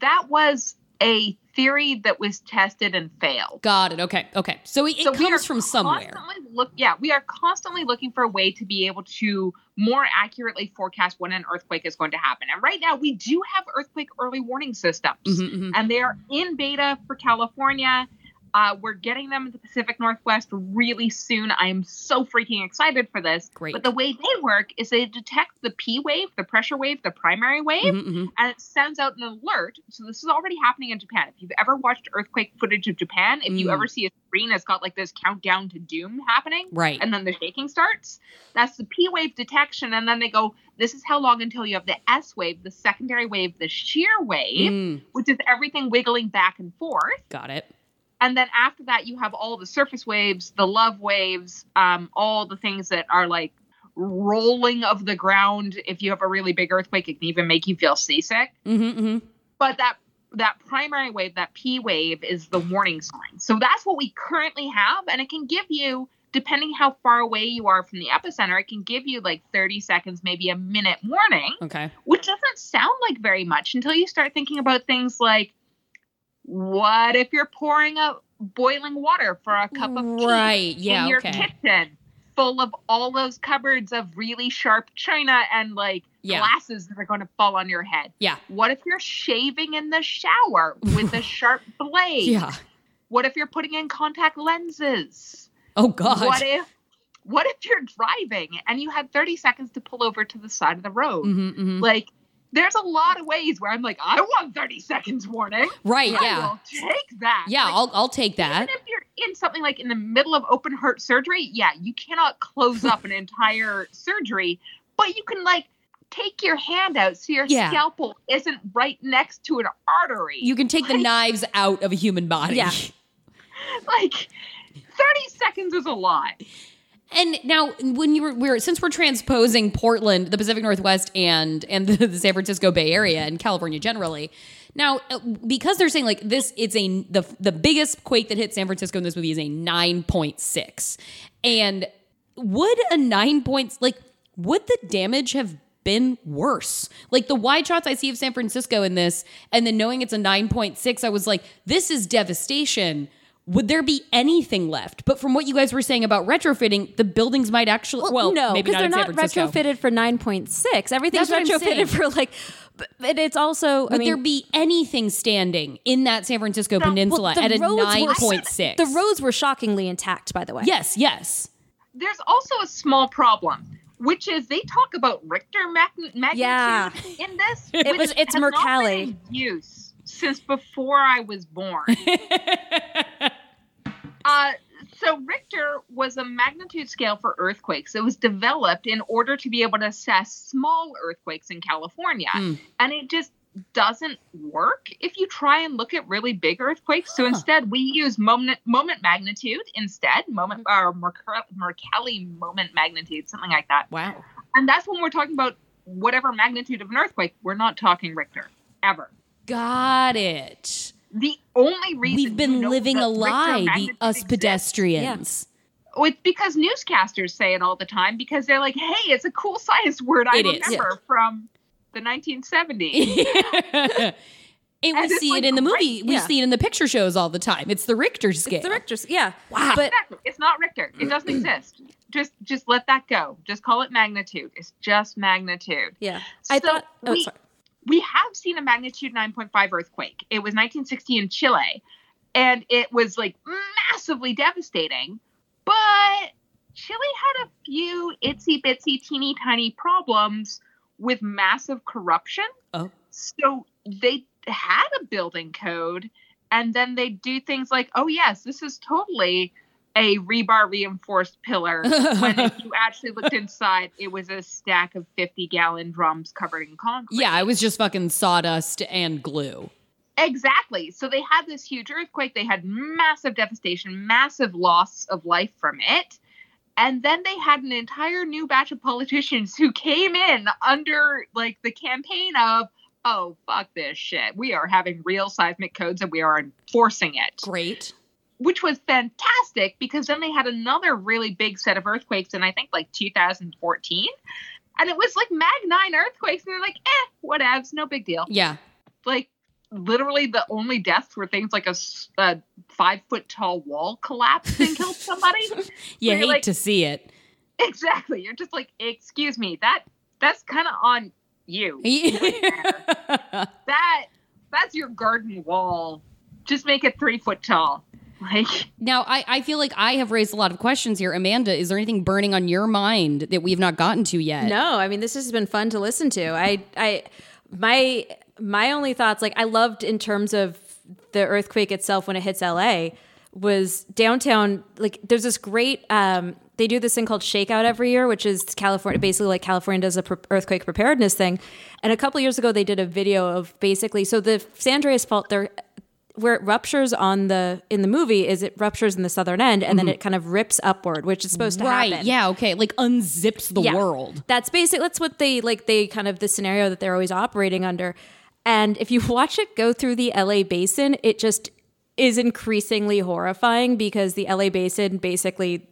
That was a theory that was tested and failed. Got it. Okay. Okay. So it, it So are comes from somewhere. Look, yeah, we are constantly looking for a way to be able to more accurately forecast when an earthquake is going to happen. And right now, we do have earthquake early warning systems, Mhm, mhm. and they are in beta for California. Uh, we're getting them in the Pacific Northwest really soon. I am so freaking excited for this. Great. But the way they work is they detect the P wave, the pressure wave, the primary wave, Mhm, mhm. and it sends out an alert. So this is already happening in Japan. If you've ever watched earthquake footage of Japan, if you Mm. ever see a screen that's got like this countdown to doom happening, Right. and then the shaking starts, that's the P wave detection. And then they go, this is how long until you have the S wave, the secondary wave, the shear wave, Mm, which is everything wiggling back and forth. got it. And then after that, you have all the surface waves, the love waves, um, all the things that are like rolling of the ground. If you have a really big earthquake, it can even make you feel seasick hmm hmm but that that primary wave that p wave is the warning sign so that's what we currently have and it can give you depending how far away you are from the epicenter it can give you like 30 seconds maybe a minute warning Okay. which doesn't sound like very much until you start thinking about things like what if you're pouring out boiling water for a cup of tea Right. Yeah. in your okay. kitchen full of all those cupboards of really sharp china and like Yeah. glasses that are going to fall on your head Yeah. what if you're shaving in the shower with a sharp blade? Yeah. What if you're putting in contact lenses? Oh God. What if what if you're driving and you had 30 seconds to pull over to the side of the road? Mhm, mhm. Like there's a lot of ways where I'm like, I want 30 seconds warning. Right. I Yeah. will take that. Yeah. Like, I'll I'll take that. even if you're in something like in the middle of open heart surgery, yeah, you cannot close up an entire surgery, but you can like take your hand out so your Yeah. scalpel isn't right next to an artery. You can take the knives out of a human body. Yeah. like 30 seconds is a lot. And now, when you were, we're since we're transposing Portland, the Pacific Northwest, and and the, the San Francisco Bay Area and California generally, now uh, because they're saying like this, it's a the the biggest quake that hit San Francisco in this movie is a nine point six, and would a nine points like would the damage have been worse? Like the wide shots I see of San Francisco in this, and then knowing it's a nine point six, I was like, this is devastation would there be anything left? But from what you guys were saying about retrofitting, the buildings might actually well, no, because they're in San not Francisco. retrofitted for 9.6. Everything's That's what I'm saying. retrofitted for like, but, but it's also. I Would mean, there be anything standing in that San Francisco peninsula the at a roads were- nine point six? The roads were shockingly intact, by the way. Yes, yes. There's also a small problem, which is they talk about Richter mag- magnitude Yeah. in this. It was- it's has Mercalli. use since before I was born. Uh, so Richter was a magnitude scale for earthquakes. It was developed in order to be able to assess small earthquakes in California, Hmm. and it just doesn't work if you try and look at really big earthquakes. So instead, we use moment moment magnitude instead, moment or Mercal- Mercalli moment magnitude, something like that. Wow. And that's when we're talking about whatever magnitude of an earthquake. We're not talking Richter ever. Got it. The only reason We've been living a lie, the us exists pedestrians. Oh, it's because newscasters say it all the time because they're like, "Hey, it's a cool science word I It is. remember from the 1970s." and we And see like, it in the great. movie. We Yeah. see it in the picture shows all the time. It's the Richter scale. It's the Richter's. Yeah. Wow. But exactly. It's not Richter. It doesn't exist. Just just let that go. Just call it magnitude. It's just magnitude. yeah, I thought. Oh, we- sorry. We have seen a magnitude 9.5 earthquake. It was 1960 in Chile, and it was like massively devastating. But Chile had a few itsy bitsy, teeny tiny problems with massive corruption. Oh. So they had a building code, and then they do things like, oh, yes, this is totally a rebar reinforced pillar. when if you actually looked inside, it was a stack of 50 gallon drums covered in concrete. Yeah, it was just fucking sawdust and glue. Exactly. So they had this huge earthquake. They had massive devastation, massive loss of life from it. And then they had an entire new batch of politicians who came in under like the campaign of, oh, fuck this shit. We are having real seismic codes and we are enforcing it, Great. Which was fantastic because then they had another really big set of earthquakes in, I think, like 2014. And it was like Mag 9 earthquakes. And they're like, eh, whatevs, no big deal Yeah. like literally the only deaths were things like a five foot tall wall collapsed and killed somebody. You hate like- to see it. exactly. You're just like, excuse me, that that's kind of on you. That that's your garden wall. Just make it three foot tall. Like now, I, I feel like I have raised a lot of questions here. Amanda, is there anything burning on your mind that we've not gotten to yet? No, I mean this has been fun to listen to. I I my my only thoughts like I loved in terms of the earthquake itself when it hits LA was downtown like there's this great um they do this thing called shakeout every year which is California basically like California does a pre- earthquake preparedness thing and a couple years ago they did a video of basically so the San Andreas fault there where it ruptures on the in the movie is it ruptures in the southern end and then it kind of rips upward which is supposed to Mm-hmm. Right. happen Yeah. Okay. Like unzips the yeah. world. That's basic. That's what they like. They kind of the scenario that they're always operating under. And if you watch it go through the LA basin, it just is increasingly horrifying because the LA basin basically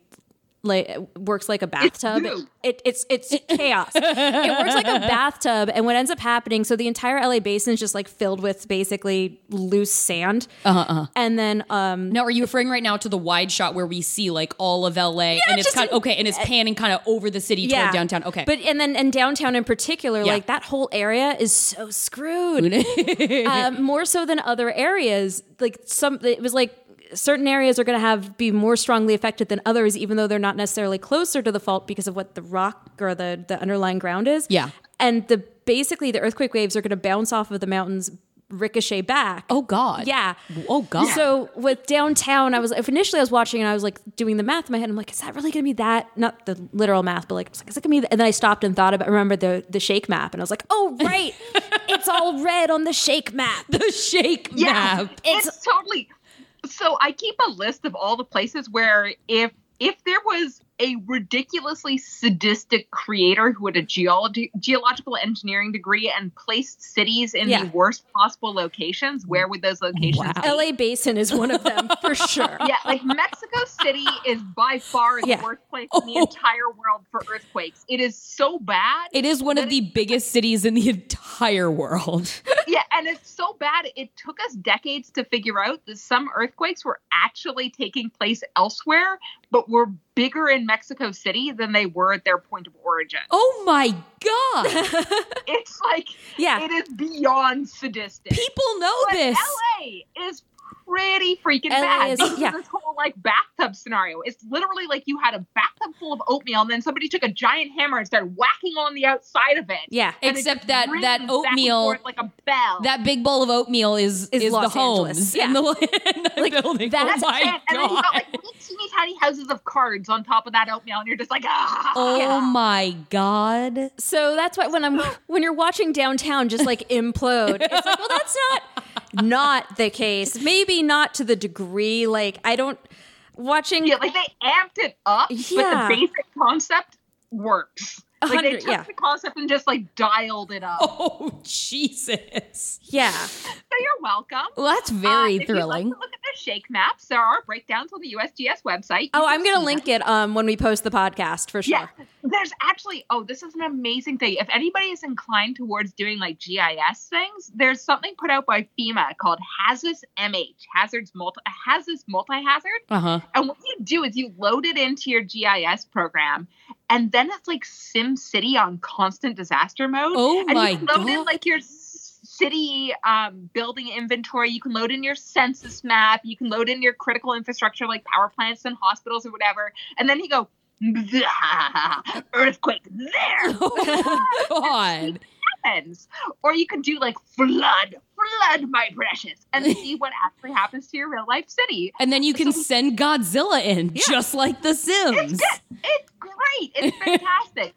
like works like a bathtub. It, goo. it, it's it's chaos. it works like a bathtub, and what ends up happening? So the entire LA basin is just like filled with basically loose sand. Uh huh. And then um, Now, are you referring right now to the wide shot where we see like all of LA and it's kind of okay, and it's panning kind of over the city toward downtown? Okay, But and then and downtown in particular, Yeah. like that whole area is so screwed. um, more so than other areas. Like some, it was like certain areas are going to have be more strongly affected than others, even though they're not necessarily closer to the fault because of what the rock or the the underlying ground is. Yeah. and the basically the earthquake waves are going to bounce off of the mountains, ricochet back. oh god, Yeah. oh god. So with downtown, I was if initially I was watching and I was like doing the math in my head. I'm like, is that really going to be that? Not the literal math, but like, is it going to be? That? And then I stopped and thought about remember the the shake map, and I was like, oh right, it's all red on the shake map. the shake Yeah, map. it's, totally. So I keep a list of all the places where if if there was a ridiculously sadistic creator who had a geology geological engineering degree and placed cities in Yeah. the worst possible locations, where would those locations Wow. be? LA Basin is one of them for sure. Yeah, like Mexico City is by far the Yeah. worst place in the oh. entire world for earthquakes. It is so bad. It is one of the biggest cities in the entire world. yeah, and it's so bad. It took us decades to figure out that some earthquakes were actually taking place elsewhere, but were bigger in Mexico City than they were at their point of origin. Oh my god, It's like Yeah. it is beyond sadistic. people know but this. LA is pretty freaking LA bad. is- because of yeah. This whole like bathtub scenario. It's literally like you had a bathtub full of oatmeal, and then somebody took a giant hammer and started whacking on the outside of it. Yeah. And it Except that- that oatmeal- forth like a bell. That big bowl of oatmeal is Is is, Los the homes Angeles. in the, in the Like, building. that's- oh my and, and then you got like little teeny tiny houses of cards on top of that oatmeal, and you're just like, ah. Oh my god. So that's why when I'm when you're watching downtown just like implode, it's like, well, that's not not the case. Maybe not to the degree. Like I don't watching. Yeah, like they amped it up, Yeah. but the basic concept works. Like they took yeah. the concept and just like dialed it up. Oh Jesus. Yeah. So you're welcome. Well, that's Uh, very like thrilling. look at the shake maps. There are breakdowns on the USGS website. You Oh, I'm gonna link them. it um when we post the podcast for sure. Yeah, there's actually oh, this is an amazing thing. If anybody is inclined towards doing like GIS things, there's something put out by FEMA called Hazus MH, Hazards Multi Hazus Multi Hazard. Uh huh. And what you do is you load it into your GIS program, and then it's like Sim City on constant disaster mode. Oh and my you can load in like your city um, building inventory. You can load in your census map. You can load in your critical infrastructure like power plants and hospitals or whatever. And then you go. Earthquake there Oh God. Happens. Or you can do like flood, flood my precious, and see what actually happens to your real life city. And then you can send Godzilla in, just like The Sims. It's great. It's fantastic.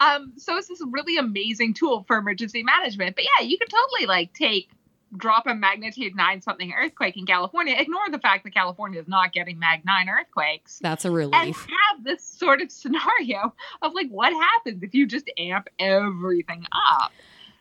um, so it's this really amazing tool for emergency management. But yeah, you could totally like take drop a magnitude nine something earthquake in California. Ignore the fact that California is not getting mag nine earthquakes. That's a And relief. have this sort of scenario of like what happens if you just amp everything up.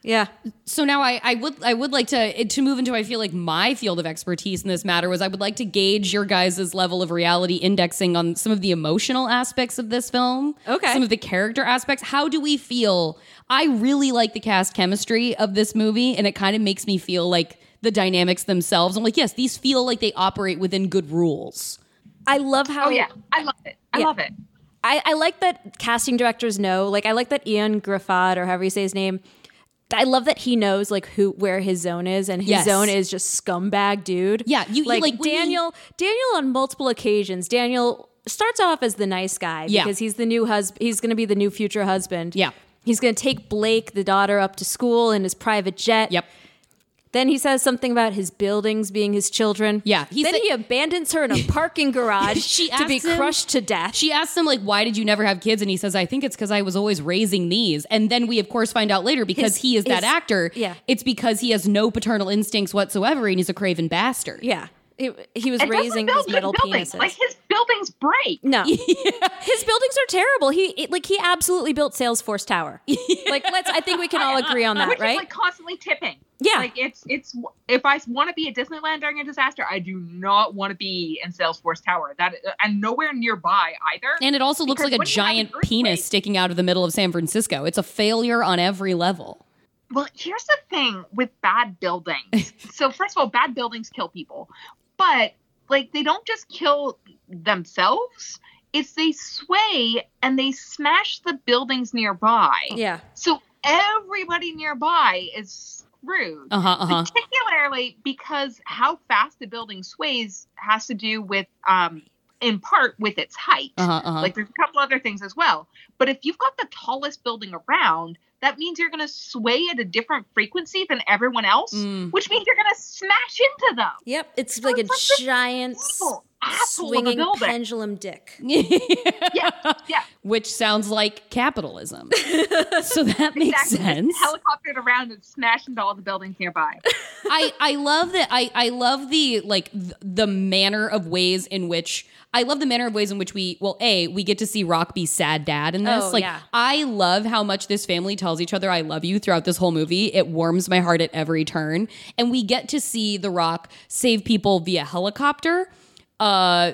Yeah. So now I, I would I would like to to move into I feel like my field of expertise in this matter was I would like to gauge your guys' level of reality indexing on some of the emotional aspects of this film. Okay. Some of the character aspects. How do we feel? I really like the cast chemistry of this movie, and it kind of makes me feel like the dynamics themselves. I'm like, yes, these feel like they operate within good rules. I love how Oh yeah, I love it. I Yeah. love it. I, I like that casting directors know. Like I like that Ian Griffith or however you say his name. I love that he knows like who where his zone is, and his Yes. zone is just scumbag dude. Yeah, you- you, like, like, when he- Daniel. Daniel on multiple occasions. Daniel starts off as the nice guy Yeah. because he's the new husband. He's going to be the new future husband. Yeah. he's going to take Blake, the daughter, up to school in his private jet. Yep. Then he says something about his buildings being his children. Yeah, he then said- he abandons her in a parking garage She to be him- crushed to death. She asks him like, "Why did you never have kids?" And he says, "I think it's because I was always raising these." And then we, of course, find out later because His- he is that his- actor. yeah. it's because he has no paternal instincts whatsoever, and he's a craven bastard. yeah, It- he was And raising his metal buildings. penises. Like his buildings break. No, his buildings are terrible. He it- like he absolutely built Salesforce Tower. Like let's. I think we can all agree on that, which right? is like constantly tipping. Yeah. like it's it's. If I want to be at Disneyland during a disaster, I do not want to be in Salesforce Tower. That and nowhere nearby either. And it also looks like a when you have an giant penis sticking out of the middle of San Francisco. It's a failure on every level. Well, here's the thing with bad buildings. so first of all, bad buildings kill people, but like they don't just kill themselves. It's they sway and they smash the buildings nearby. yeah, So everybody nearby is screwed. Uh huh. Uh huh. Particularly because how fast the building sways has to do with, um, in part, with its height. Uh huh. Uh-huh. Like there's a couple other things as well. But if you've got the tallest building around, that means you're going to sway at a different frequency than everyone else, Mm. which means you're going to smash into them. yep. It's So like a like giant Evil a swinging pendulum dick. Yeah, yeah. Which sounds like capitalism. so that makes Exactly. sense. Helicoptered around and smashed into all the buildings nearby. I I love that I I love the like th- the manner of ways in which I love the manner of ways in which we well a we get to see Rock be sad dad in this. Oh, like yeah. I love how much this family tells each other I love you throughout this whole movie. It warms my heart at every turn. And we get to see the Rock save people via helicopter uh,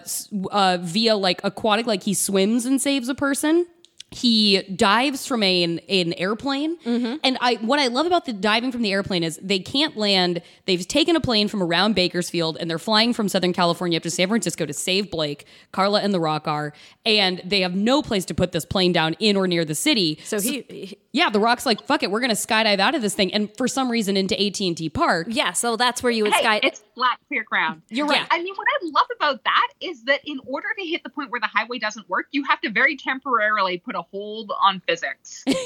uh via like aquatic like he swims and saves a person he dives from a, an, an airplane. Mm-hmm. And i what i love about the diving from the airplane is they can't land. They've taken a plane from around bakersfield and they're flying from southern california up to san francisco to save blake. Carla and the rock are. And they have no place to put this plane down in or near the city. So he, he- yeah the rock's like fuck it we're gonna skydive out of this thing and for some reason into at&t park yeah. So that's where you would hey, sky. it's flat, clear ground. You're right. I mean, what I love about that is that in order to hit the point where the highway doesn't work, you have to very temporarily put a hold on physics. and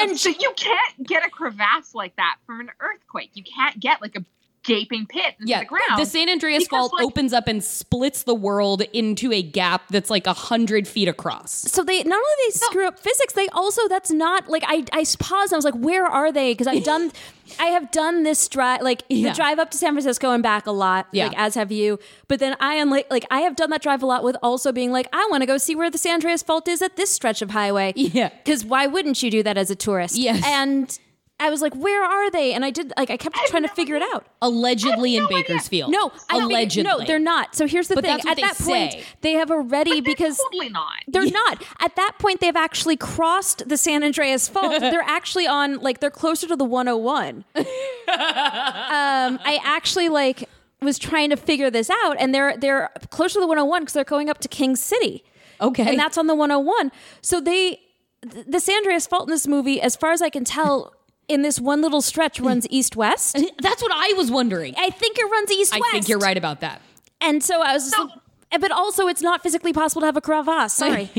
and so you can't get a crevasse like that from an earthquake. You can't get like a gaping pit into yeah, the ground. the San Andreas Because, Fault like- opens up and splits the world into a gap that's like a hundred feet across. so they not only they screw up physics, they also that's not like I I paused. And I was like, where are they? Because I've done. I have done this drive, like Yeah. the drive up to San Francisco and back a lot, Yeah. like as have you. But then I am like, like I have done that drive a lot with also being like, I want to go see where the San Andreas Fault is at this stretch of highway. Yeah. because why wouldn't you do that as a tourist? Yes. and I was like, where are they? And I did like I kept trying to figure it out. Allegedly in no idea. Bakersfield. No, I figured- allegedly. no, they're not. So here's the But thing: that's what at they that point, they have already They're because totally not. they're not. At that point, they've actually crossed the San Andreas Fault. they're actually on like they're closer to the 101. um, I actually like was trying to figure this out, and they're they're closer to the 101 because they're going up to King City. Okay. and that's on the 101. So they the San Andreas Fault in this movie, as far as I can tell. In this one little stretch, runs east west. That's what I was wondering. I think it runs east west. I think you're right about that. And so I was just, So- like- but also it's not physically possible to have a crevasse. Sorry.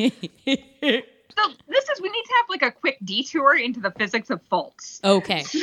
So this is we need to have like a quick detour into the physics of faults. Okay. So,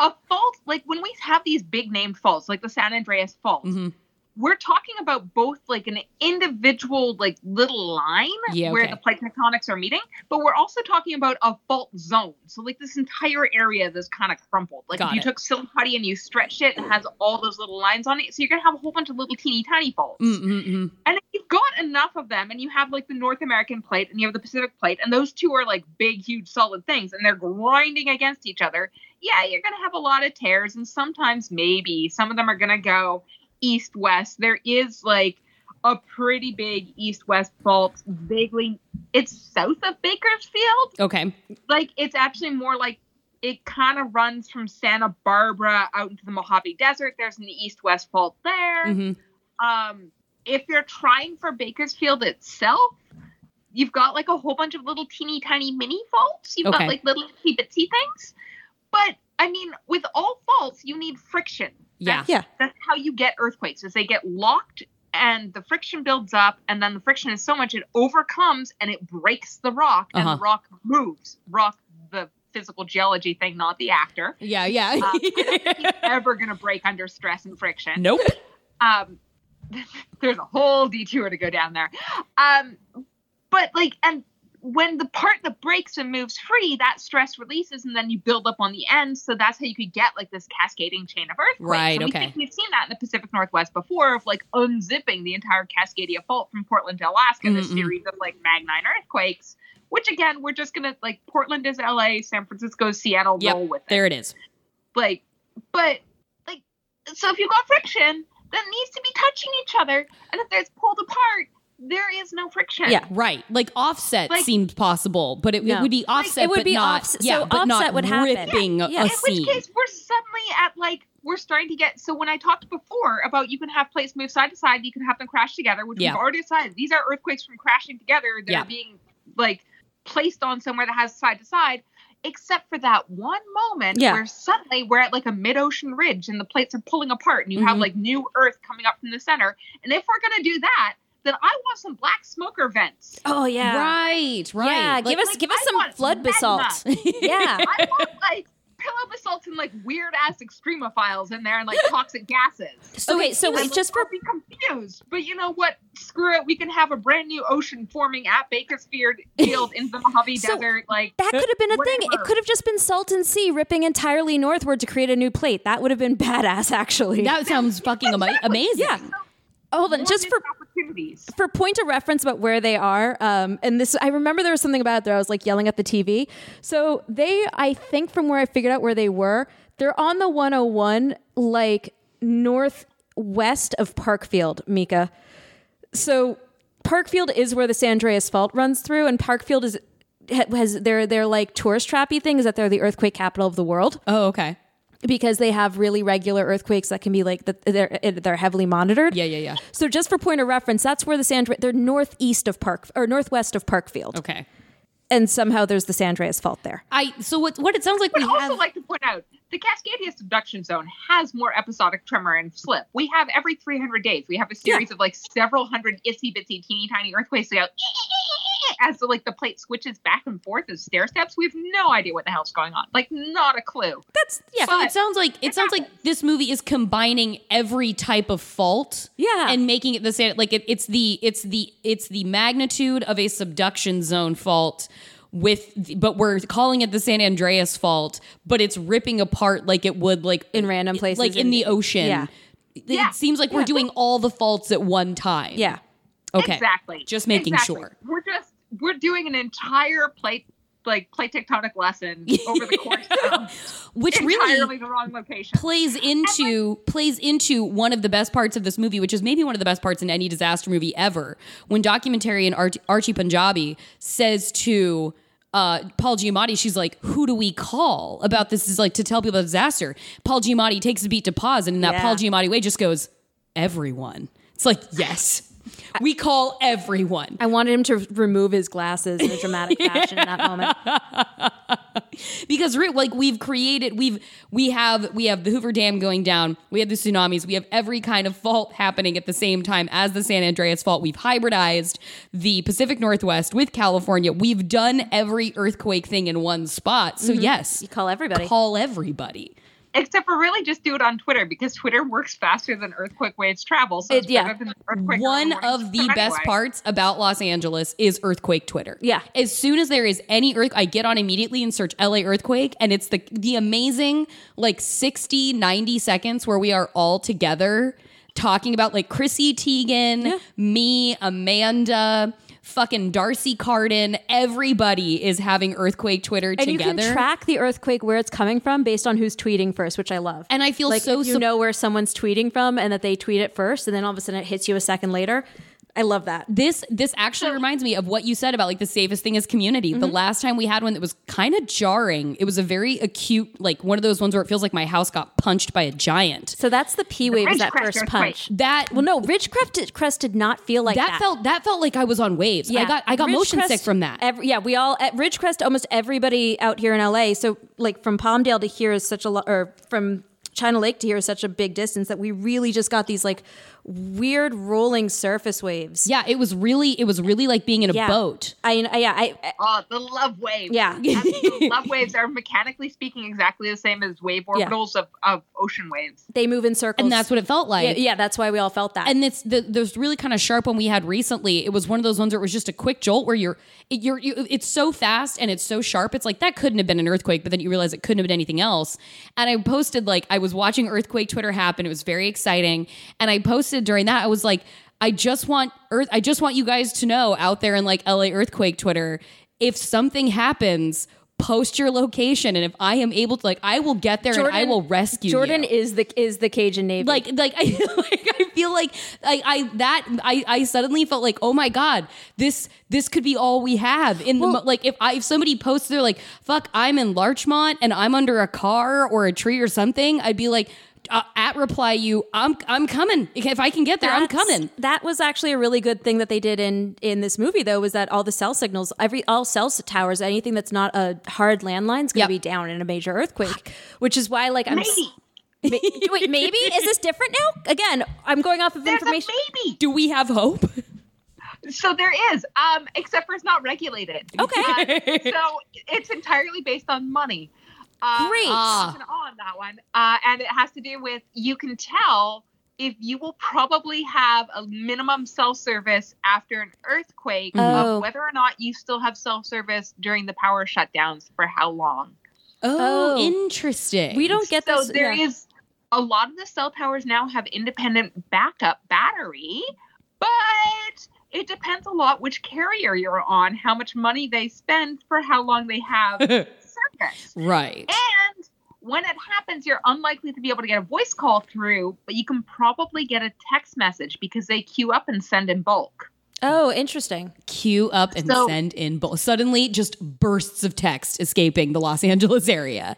a fault, like when we have these big named faults, like the San Andreas Fault, Mm-hmm. We're talking about both like an individual, like little line Yeah, where okay. the plate tectonics are meeting, but we're also talking about a fault zone. So like this entire area that's kind of crumpled. Like Got if you it. took Silly Putty and you stretched it, it has all those little lines on it. So you're gonna have a whole bunch of little teeny tiny faults. Mm-mm-mm. And if you've got enough of them, and you have like the North American plate and you have the Pacific plate, and those two are like big, huge, solid things, and they're grinding against each other, yeah, you're going to have a lot of tears. And sometimes maybe some of them are going to go east west. There is like a pretty big east west fault, vaguely, it's south of Bakersfield. Okay. Like it's actually more like it kind of runs from Santa Barbara out into the Mojave Desert. There's an east west fault there hmm um if you're trying for Bakersfield itself, you've got like a whole bunch of little teeny tiny mini faults. You've Okay. got like little itsy bitsy things. But I mean, with all faults, you need friction. Yeah. That's, Yeah. That's how you get earthquakes, is they get locked and the friction builds up, and then the friction is so much it overcomes and it breaks the rock, and Uh-huh. the rock moves. Rock the physical geology thing, not the actor. Yeah. Yeah. Um, He's ever gonna break under stress and friction nope. um there's a whole detour to go down there um but like and when the part that breaks and moves free that stress releases and then you build up on the end so that's how you could get like this cascading chain of earthquakes Right, and we okay. think we've seen that in the pacific northwest before of like unzipping the entire cascadia fault from portland to alaska this Mm-mm. series of like magnite earthquakes which again we're just gonna like portland is la san francisco is seattle Yep, roll with it There it is. like but like so if you've got friction that needs to be touching each other and if there's pulled apart there is no friction Yeah. Right. Like offset Like- seemed possible, but it, it would be offset. it would but be not, offs- Yeah, so but offset would happen. ripping a- Yeah. a in scene. which case we're suddenly at like we're starting to get so when i talked before about you can have plates move side to side you can have them crash together which Yeah. we've already decided these are earthquakes from crashing together that Yeah. are being like placed on somewhere that has side to side except for that one moment Yeah. where suddenly we're at like a mid-ocean ridge and the plates are pulling apart and you have Mhm. like new earth coming up from the center and if we're going to do that then i want some black smoker vents Oh yeah. Right. Right. Yeah, Like- give us like, give us I some flood magma. basalt. yeah. I want like pillow basalt and like weird ass extremophiles in there and like toxic gases. So wait, so And wait, just for I'll be confused, but you know what? Screw it. We can have a brand new ocean forming at Bakersfield Field in the Mojave So- Desert. Like that could have been a thing. It could have just been Salton Sea ripping entirely northward to create a new plate. That would have been badass, actually. that sounds fucking ama- amazing. yeah. Oh, Hold on, just for missed opportunities. for point of reference about where they are, um, and this I remember there was something about it that I was like yelling at the TV. So they, I think, from where I figured out where they were, they're on the 101, like northwest of Parkfield, Mika. So Parkfield is where the San Andreas Fault runs through, and Parkfield is has their their like tourist trappy thing is that they're the earthquake capital of the world Oh, okay. Because they have really regular earthquakes that can be like the, they're they're heavily monitored. Yeah. Yeah. Yeah. So just for point of reference, that's where the San they're northeast of Park or northwest of Parkfield, Okay. and somehow there's the San Andreas Fault there. I so what what it sounds like But we also have. like to point out the Cascadia subduction zone has more episodic tremor and slip. We have every 300 days. We have a series of like several hundred itsy bitsy teeny tiny earthquakes. that go as the, like the plate switches back and forth as stair steps. We have no idea what the hell's going on. Like not a clue. That's yeah. so but it sounds like it it sounds like this movie is combining every type of fault Yeah. and making it the same like it, it's the it's the it's the magnitude of a subduction zone fault with the- but we're calling it the San Andreas fault but it's ripping apart like it would like In random places like in in- the ocean yeah. it Yeah. seems like we're doing all the faults at one time yeah. okay Exactly. just making Exactly. sure We're just we're doing an entire plate like plate tectonic lesson over the course of Which really the wrong location. plays into plays into one of the best parts of this movie, which is maybe one of the best parts in any disaster movie ever. When documentarian Ar- Archie Panjabi says to uh, Paul Giamatti, she's like, "Who do we call about this?" Is like to tell people about disaster. Paul Giamatti takes a beat to pause, and in that Yeah. Paul Giamatti way, just goes, "Everyone." It's like, yes, we call everyone. I wanted him to remove his glasses in a dramatic fashion in that moment. because like we've created we've we have we have the Hoover Dam going down. We have the tsunamis. We have every kind of fault happening at the same time as the San Andreas fault. We've hybridized the Pacific Northwest with California. We've done every earthquake thing in one spot. So mm-hmm. yes. You call everybody. call everybody Except for really just do it on Twitter because Twitter works faster than earthquake waves travel. So It- yeah. than one of the best anyway. parts about Los Angeles is earthquake Twitter. Yeah. As soon as there is any earth, I get on immediately and search LA earthquake, and it's the the amazing like 60, 90 seconds where we are all together talking about like Chrissy Teigen, me, Amanda. Fucking D'Arcy Carden, everybody is having earthquake Twitter and together. you can track the earthquake where it's coming from based on who's tweeting first, which I love. And I feel like so you sup- know where someone's tweeting from and that they tweet it first, and then all of a sudden it hits you a second later. I love that. this this actually reminds me of what you said about like the safest thing is community. The Mm-hmm. last time we had one that was kind of jarring. It was a very acute, like one of those ones where it feels like my house got punched by a giant. So that's the P wave, is that first earthquake. punch. That Well, no, Ridgecrest crest did not feel like that, that. felt that felt like I was on waves. Yeah. I got I got motion Ridgecrest- sick from that. Every, yeah, we all at Ridgecrest. Almost everybody out here in LA. So like from Palmdale to here is such a lot, or from China Lake to here is such a big distance that we really just got these like weird rolling surface waves. yeah, it was really it was really like being in a Yeah. boat. I, I yeah, I, I Oh, the love waves. Yeah. The love waves are mechanically speaking exactly the same as wave Yeah. orbitals of, of ocean waves. they move in circles, And that's what it felt like. Yeah, yeah, that's why we all felt that. and it's the there's really kind of sharp one we had recently. It was one of those ones where it was just a quick jolt where you're it, you're you, it's so fast and it's so sharp. It's like that couldn't have been an earthquake, but then you realize it couldn't have been anything else. And I posted like I was watching earthquake Twitter happen. It was very exciting, and I posted during that. I was like, I just want earth. I just want you guys to know out there in like LA earthquake Twitter, if something happens. Post your location, and if I am able to, like, I will get there and I will rescue Jordan you is the is the Cajun Navy. like like I like I feel like I I that I I suddenly felt like oh my god this this could be all we have in the like if I if somebody posts they're like fuck I'm in Larchmont and I'm under a car or a tree or something I'd be like uh, at reply you I'm I'm coming if I can get there I'm coming That was actually a really good thing that they did in in this movie, though, was that all the cell signals, every all cell towers, anything that's not a hard landline is going Yep. to be down in a major earthquake. Which is why, like, I'm Maybe. Ma- wait, maybe is this different now? Again, I'm going off of There's a information. maybe. do we have hope So there is, um, except for it's not regulated. Okay. Uh, so it's entirely based on money. Uh, Great. There's an on that one, uh, and it has to do with you can tell if you will probably have a minimum cell service after an earthquake Oh. of whether or not you still have cell service during the power shutdowns for how long. oh, Oh. interesting We don't get so this. there yeah. is a lot of the cell towers now have independent backup battery, but it depends a lot which carrier you're on, how much money they spend for how long they have right And when it happens, you're unlikely to be able to get a voice call through, but you can probably get a text message because they queue up and send in bulk. Oh, interesting. queue up and So- send in bulk. Suddenly, just bursts of text escaping the Los Angeles area.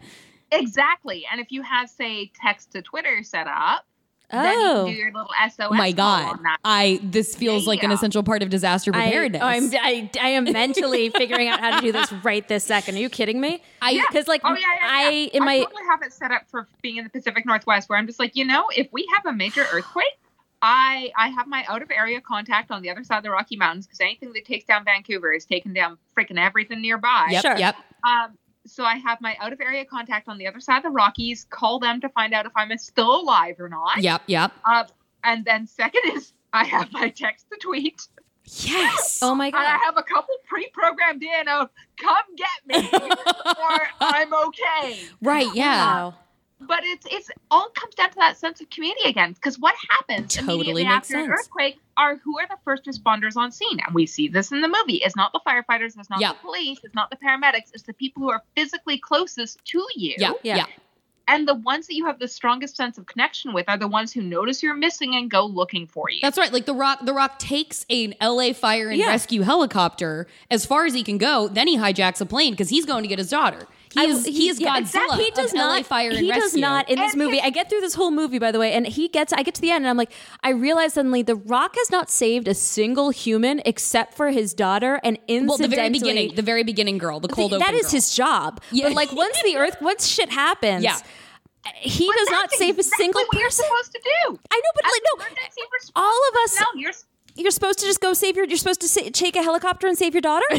Exactly. And if you have, say, text to Twitter set up, then you Oh. do your little SOS Oh my god! on that. I this feels like an essential part of disaster I, preparedness. oh, I'm, I, I am mentally figuring out how to do this right this second. Are you kidding me? I Because like Oh yeah, yeah, I yeah. in I my totally have it set up for being in the Pacific Northwest, where I'm just like, you know, if we have a major earthquake, I I have my out of area contact on the other side of the Rocky Mountains because anything that takes down Vancouver is taking down freaking everything nearby. yep, Sure. yep. Um, so I have my out of area contact on the other side of the Rockies. Call them to find out if I'm still alive or not. Yep, yep. Uh, and then second is I have my text to tweet. Yes. oh my god. And I have a couple pre-programmed in of "Come get me" or "I'm okay." right. Yeah. Wow. But it's it's all comes down to that sense of community again. Because what happens Totally immediately makes after an earthquake are who are the first responders on scene, and we see this in the movie. It's not the firefighters, it's not Yeah. the police, it's not the paramedics. It's the people who are physically closest to you. Yeah, Yeah. yeah. And the ones that you have the strongest sense of connection with are the ones who notice you're missing and go looking for you. That's right. Like the Rock, the Rock takes an LA fire and Yeah. rescue helicopter as far as he can go. Then he hijacks a plane because he's going to get his daughter. He I- is he, is yeah, Godzilla. exactly. He does of LA not. fire and he does rescue. not in this And movie. I get through this whole movie, by the way, and he gets. I get to the end, and I'm like, I realize suddenly the Rock has not saved a single human except for his daughter, and incidentally, Well, the very beginning, the very beginning girl, the cold the- open that is girl. his job. Yeah. But like once the earth, once shit happens, Yeah. he But does not that's save a exactly single what you're person. supposed to do. I know, but As like an no, emergency response- all of us. No, you're You're supposed to just go save your. You're supposed to sa- take a helicopter and save your daughter.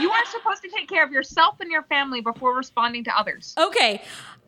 you are supposed to take care of yourself and your family before responding to others. okay,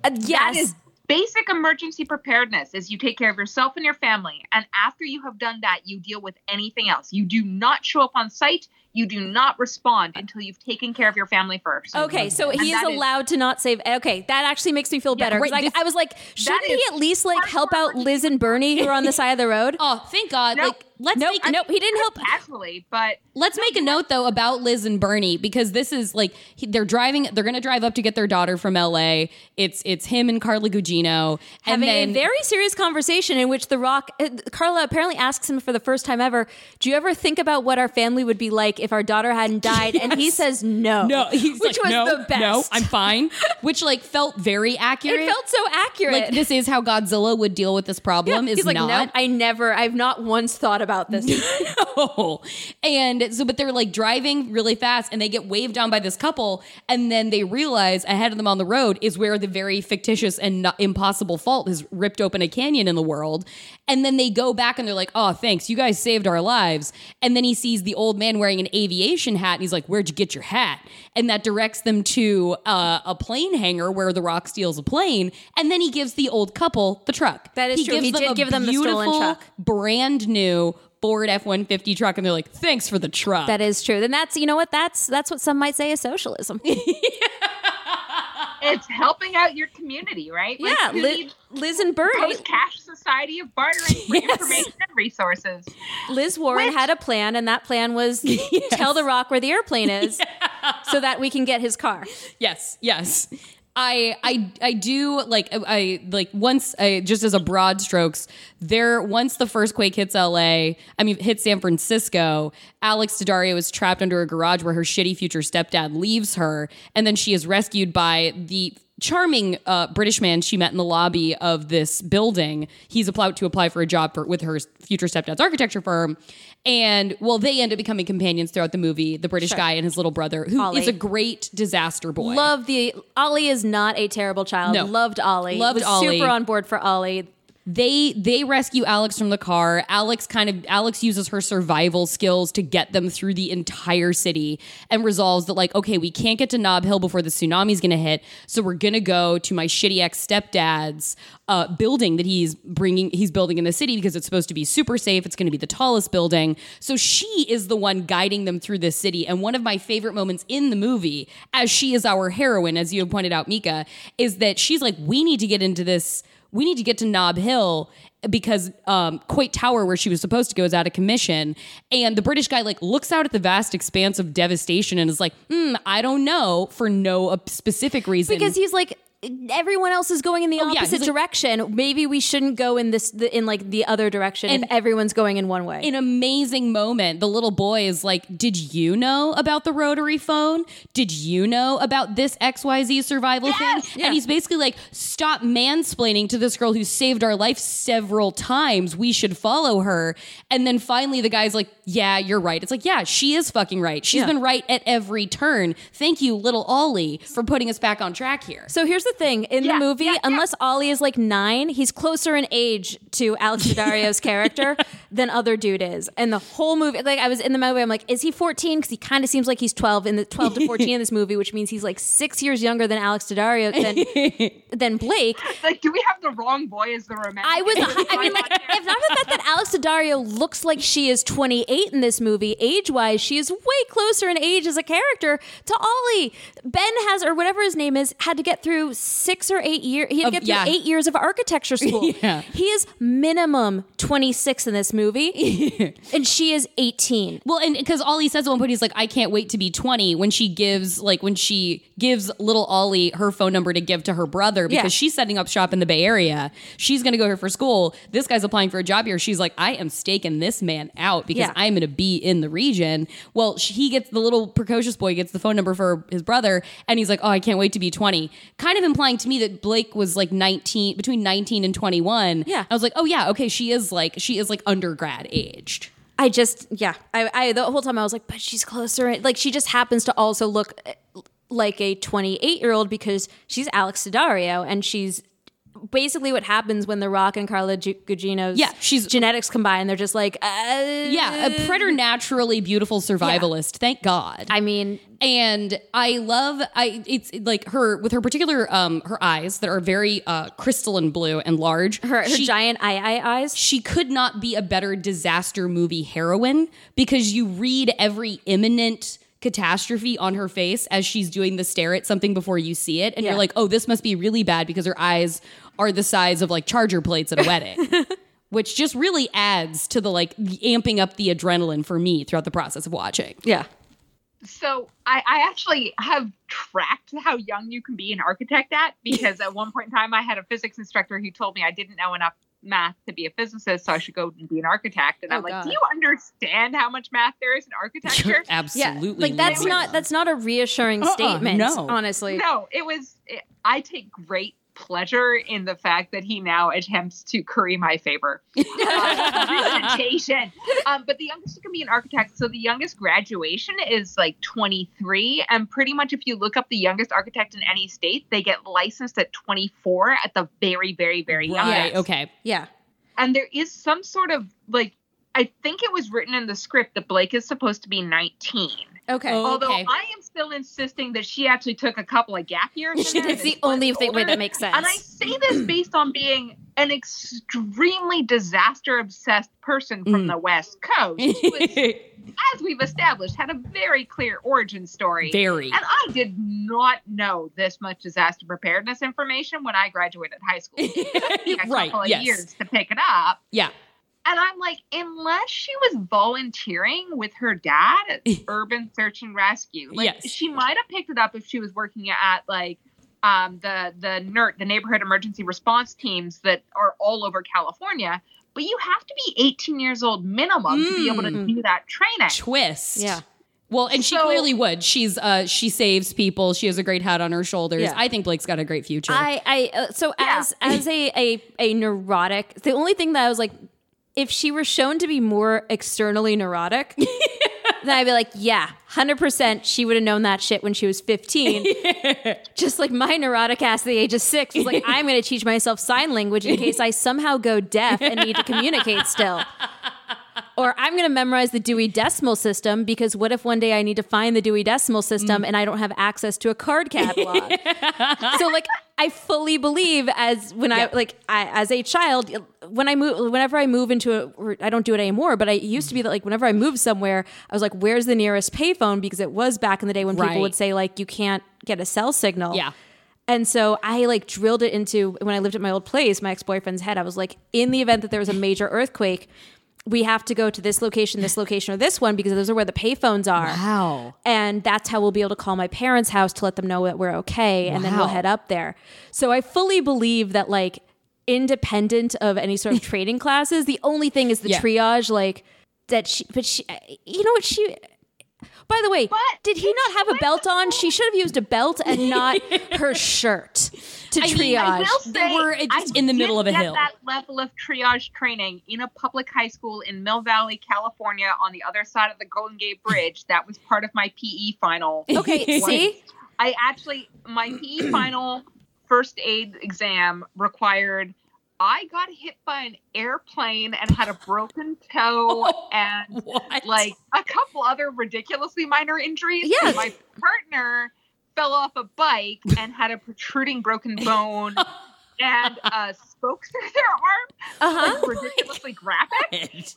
uh, yes. is basic emergency preparedness is you take care of yourself and your family and after you have done that you deal with anything else. You do not show up on site, you do not respond until you've taken care of your family first. Okay, so And he is that is- allowed to not save. Okay, that actually makes me feel Yeah, better. 'cause right, I, this- I was like, shouldn't he at least like help out Liz and Bernie who are on the side of the road? Oh, thank God! No. Like, let's nope, make nope, he didn't help. casually, but Let's make a note though about Liz and Bernie because this is like he, they're driving. They're going to drive up to get their daughter from L.A. It's it's him and Carla Gugino, and Having then a very serious conversation in which The Rock, uh, Carla apparently asks him for the first time ever, "Do you ever think about what our family would be like if our daughter hadn't died?" And he says, "No." no, he's which like, was no, the best. no, I'm fine. Which like felt very accurate. It felt so accurate. like this is how Godzilla would deal with this problem. Is He's like, not "No, I never. I've not once thought about this." no. And so, but they're like driving really fast and they get waved down by this couple. And then they realize ahead of them on the road is where the very fictitious and impossible fault has ripped open a canyon in the world. And then they go back and they're like, oh, thanks. You guys saved our lives. And then he sees the old man wearing an aviation hat and he's like, where'd you get your hat? And that directs them to uh, a plane hangar where the rock steals a plane. And then he gives the old couple the truck. That is true. He did give them the stolen beautiful, truck. brand new Ford F one fifty truck, and they're like, "Thanks for the truck." that is true. Then that's you know what that's that's what some might say is socialism. it's helping out your community, right? Like, yeah, who Liz, Liz and Bernie. post-cash society of bartering for Yes. information and resources. Liz Warren Which- had a plan, and that plan was tell the Rock where the airplane is, so that we can get his car. yes, yes. I I I do like I, like once I just as a broad strokes there once the first quake hits LA I mean hits San Francisco Alex Daddario is trapped under a garage where her shitty future stepdad leaves her and then she is rescued by the charming uh, British man she met in the lobby of this building he's about to apply for a job for with her future stepdad's architecture firm and well they end up becoming companions throughout the movie the British guy and his little brother who is Ollie. a great disaster boy Love the Ollie is not a terrible child. No. Loved Ollie. Loved was Ollie. Super on board for Ollie. They they rescue Alex from the car. Alex kind of Alex uses her survival skills to get them through the entire city and resolves that like okay, we can't get to Nob Hill before the tsunami's going to hit, so we're going to go to my shitty ex stepdad's uh, building that he's bringing he's building in the city because it's supposed to be super safe. It's going to be the tallest building. So she is the one guiding them through this city. And one of my favorite moments in the movie, as she is our heroine, as you have pointed out, Mika, is that she's like, we need to get into this we need to get to Nob Hill because um, Coit Tower, where she was supposed to go, is out of commission. And the British guy like looks out at the vast expanse of devastation and is like, hmm, I don't know for no uh, specific reason. because he's like everyone else is going in the Oh, yeah, opposite he's like- direction. Maybe we shouldn't go in this the, in like the other direction And- if everyone's going in one way. an amazing moment. The little boy is like, Did you know about the rotary phone? Did you know about this XYZ survival thing? Yeah. And he's basically like, Stop mansplaining to this girl who saved our life several times. We should follow her. And then finally, the guy's like, Yeah, you're right. It's like, Yeah, she is fucking right. She's Yeah. been right at every turn. Thank you, little Ollie, for putting us back on track here. so here's the thing in Yeah, the movie, yeah, yeah. unless Ollie is like nine, he's closer in age to Alex Daddario's character than other dude is. And the whole movie, like I was in the movie, I'm like, is he 14? Because he kind of seems like he's 12 in the 12 to 14 in this movie, which means he's like six years younger than Alex Daddario than than Blake. Like, do we have the wrong boy as the romantic? I was, I mean, like, if not the fact that Alex Daddario looks like she is 28 in this movie, age wise, she is way closer in age as a character to Ollie. Ben has, or whatever his name is, had to get through six or eight years. He had to Of- get through yeah. eight years of architecture school. Yeah. He is minimum 26 in this movie, and she is 18. Well, and because Ollie says at one point, he's like, I can't wait to be 20 when she gives, like, when she gives little Ollie her phone number to give to her brother because Yeah. she's setting up shop in the Bay Area. She's going to go here for school. This guy's applying for a job here. She's like, I am staking this man out because. I'm going to be in the region. Well, sh- he gets the little precocious boy gets the phone number for his brother, and he's like, Oh, I can't wait to be 20. Kind of implying to me that Blake was like 19, between 19 and 21. Yeah. I was like, Oh, yeah, okay, she is like, she is like undergrad aged. I just, yeah, I, I the whole time I was like, but she's closer. Like she just happens to also look eh, like a 28 year old because she's Alex Daddario, and she's basically what happens when The Rock and Carla G- Gugino's Yeah, she's- genetics combine. They're just like, uh, Yeah, a preternaturally beautiful survivalist. Thank God. I mean, and I love I it's like her with her particular um her eyes that are very uh crystalline blue and large. her, her she, giant eye eye eyes. she could not be a better disaster movie heroine because you read every imminent catastrophe on her face as she's doing the stare at something before you see it and Yeah. you're like, "Oh, this must be really bad because her eyes are the size of like charger plates at a wedding." Which just really adds to the like amping up the adrenaline for me throughout the process of watching. Yeah. So I, I actually have tracked how young you can be an architect at because at one point in time I had a physics instructor who told me I didn't know enough math to be a physicist, so I should go and be an architect. And Oh, I'm like, God. do you understand how much math there is in architecture? Absolutely. Yeah, like that's love not that's not a reassuring Uh-uh, statement. no. honestly. no, it was. It, I take great pleasure in the fact that he now attempts to curry my favor. Uh. Um, but the youngest can be an architect. So the youngest graduation is like 23. And pretty much if you look up the youngest architect in any state, they get licensed at 24 at the very, very, very Right. youngest. Okay. Yeah. And there is some sort of like, I think it was written in the script that Blake is supposed to be 19. Okay. Oh. Although Okay. I am still insisting that she actually took a couple of gap years. in there it's the only much thing, way that makes sense. And I say this based on being an extremely disaster obsessed person from Mm. the West Coast, who is, as we've established, had a very clear origin story. Very. And I did not know this much disaster preparedness information when I graduated high school. It took me a Right, couple of yes. years to pick it up. Yeah. And I'm like, unless she was volunteering with her dad at Urban Search and Rescue, like Yes. she might have picked it up if she was working at like um, the the NERT, the neighborhood emergency response teams that are all over California. But you have to be 18 years old minimum to be able to Mm. do that training. Twist. Yeah. Well, and she So- clearly would. She's uh she saves people. She has a great hat on her shoulders. Yeah. I think Blake's got a great future. I, I, uh, so Yeah. as as a, a a neurotic, the only thing that I was like, if she were shown to be more externally neurotic, then I'd be like, yeah, hundred percent, she would have known that shit when she was fifteen. Just like my neurotic ass at the age of six was like, I'm going to teach myself sign language in case I somehow go deaf and need to communicate still. Or I'm going to memorize the Dewey Decimal System because what if one day I need to find the Dewey Decimal System Mm. and I don't have access to a card catalog? so like I fully believe as when Yeah. I like I, as a child when I move whenever I move into I don't do it anymore but I it used to be that like whenever I moved somewhere I was like where's the nearest payphone because it was back in the day when Right. people would say like you can't get a cell signal yeah. and so I like drilled it into when I lived at my old place, my ex boyfriend's head. I was like, in the event that there was a major earthquake, we have to go to this location, this location, or this one because those are where the payphones are. Wow. And that's how we'll be able to call my parents' house to let them know that we're okay. And then we'll head up there. So I fully believe that, like, independent of any sort of training classes, the only thing is the Yeah. triage, like, that she, but she, you know what? She, by the way, But did he not have a belt on? She should have used a belt and not her shirt to I triage. mean, I They were uh, just I in the middle of a hill. That level of triage training in a public high school in Mill Valley, California, on the other side of the Golden Gate Bridge. That was part of my PE final. okay, see? I actually my PE final first aid exam required. I got hit by an airplane and had a broken toe and What? like a couple other ridiculously minor injuries. Yes. My partner fell off a bike and had a protruding broken bone and uh, spokes through their arm, Uh huh. like ridiculously graphic.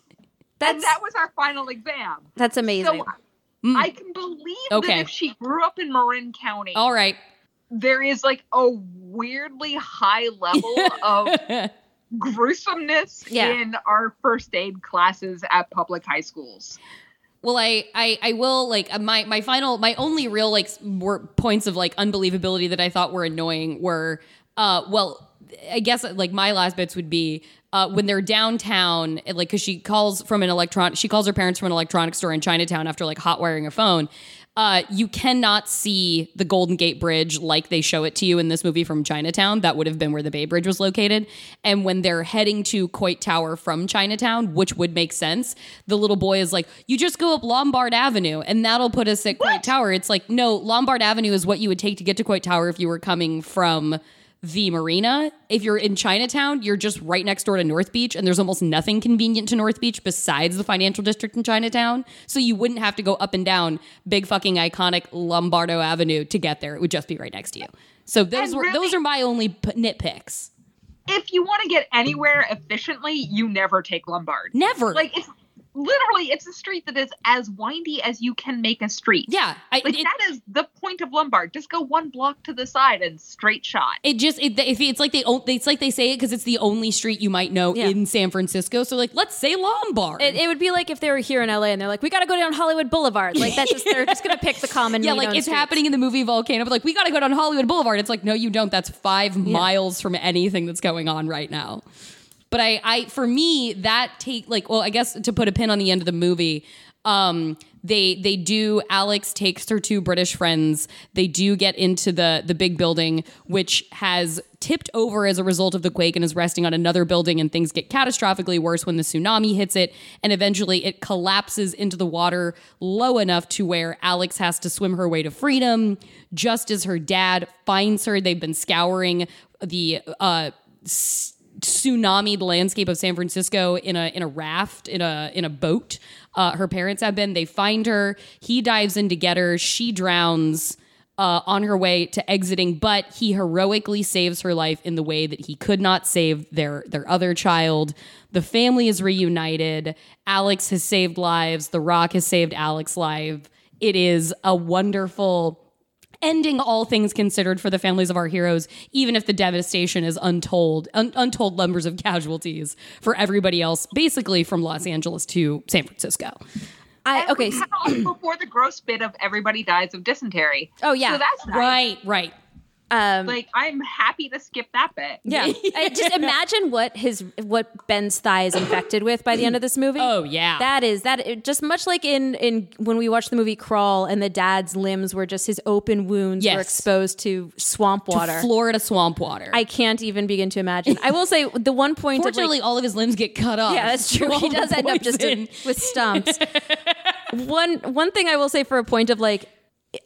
and that was our final exam. that's amazing. So Mm. I can believe Okay. that if she grew up in Marin County, All right. there is like a weirdly high level of gruesomeness Yeah. in our first aid classes at public high schools. Well, I, I, I will like uh, my my final my only real like points of like unbelievability that I thought were annoying were uh well I guess like my last bits would be uh when they're downtown like because she calls from an electron she calls her parents from an electronics store in Chinatown after like hot wiring a phone. Uh, you cannot see the Golden Gate Bridge like they show it to you in this movie from Chinatown. That would have been where the Bay Bridge was located. And when they're heading to Coit Tower from Chinatown, which would make sense, the little boy is like, "You just go up Lombard Avenue, and that'll put us at Coit Tower." It's like, no, Lombard Avenue is what you would take to get to Coit Tower if you were coming from the marina. If you're in Chinatown, you're just right next door to North Beach, and there's almost nothing convenient to North Beach besides the financial district in Chinatown. So you wouldn't have to go up and down big fucking iconic Lombardo Avenue to get there. It would just be right next to you. So those And were those are my only p- nitpicks. If you want to get anywhere efficiently, you never take Lombard. Never. Like it's literally it's a street that is as windy as you can make a street. yeah, I, Like it, that is the point of Lombard. Just go one block to the side and straight shot. it just it, if it's like they it's like they say it because it's the only street you might know Yeah. in San Francisco. So like, let's say Lombard. It, it would be like if they were here in LA and they're like, we got to go down Hollywood Boulevard. Like that's just they're just gonna pick the common. yeah, like it's streets. happening in the movie Volcano, but like we got to go down Hollywood Boulevard. It's like no, you don't. That's five miles from anything that's going on right now. But I, I for me that take like well, I guess to put a pin on the end of the movie. Um, they they do. Alex takes her two British friends. They do get into the the big building, which has tipped over as a result of the quake and is resting on another building. And things get catastrophically worse when the tsunami hits it, and eventually it collapses into the water low enough to where Alex has to swim her way to freedom. Just as her dad finds her, they've been scouring the uh, tsunami the landscape of San Francisco in a in a raft in a in a boat. Uh, her parents have been. They find her. He dives in to get her. She drowns uh, on her way to exiting, but he heroically saves her life in the way that he could not save their their other child. The family is reunited. Alex has saved lives. The Rock has saved Alex's life. It is a wonderful ending all things considered for the families of our heroes even if the devastation is untold un- untold numbers of casualties for everybody else basically from los angeles to san francisco I okay. we had also before the gross bit of everybody dies of dysentery. Oh, yeah. So that's nice. right right Um, Like I'm happy to skip that bit. yeah. I just imagine what his what Ben's thigh is infected with by the end of this movie. oh yeah That is that it, just much like in in when we watched the movie Crawl and the dad's limbs were just his open wounds were exposed to swamp water. florida swamp water I can't even begin to imagine. I will say the one point fortunately of all of his limbs get cut off yeah, that's true. He does end up just in- with stumps. one one thing I will say for a point of like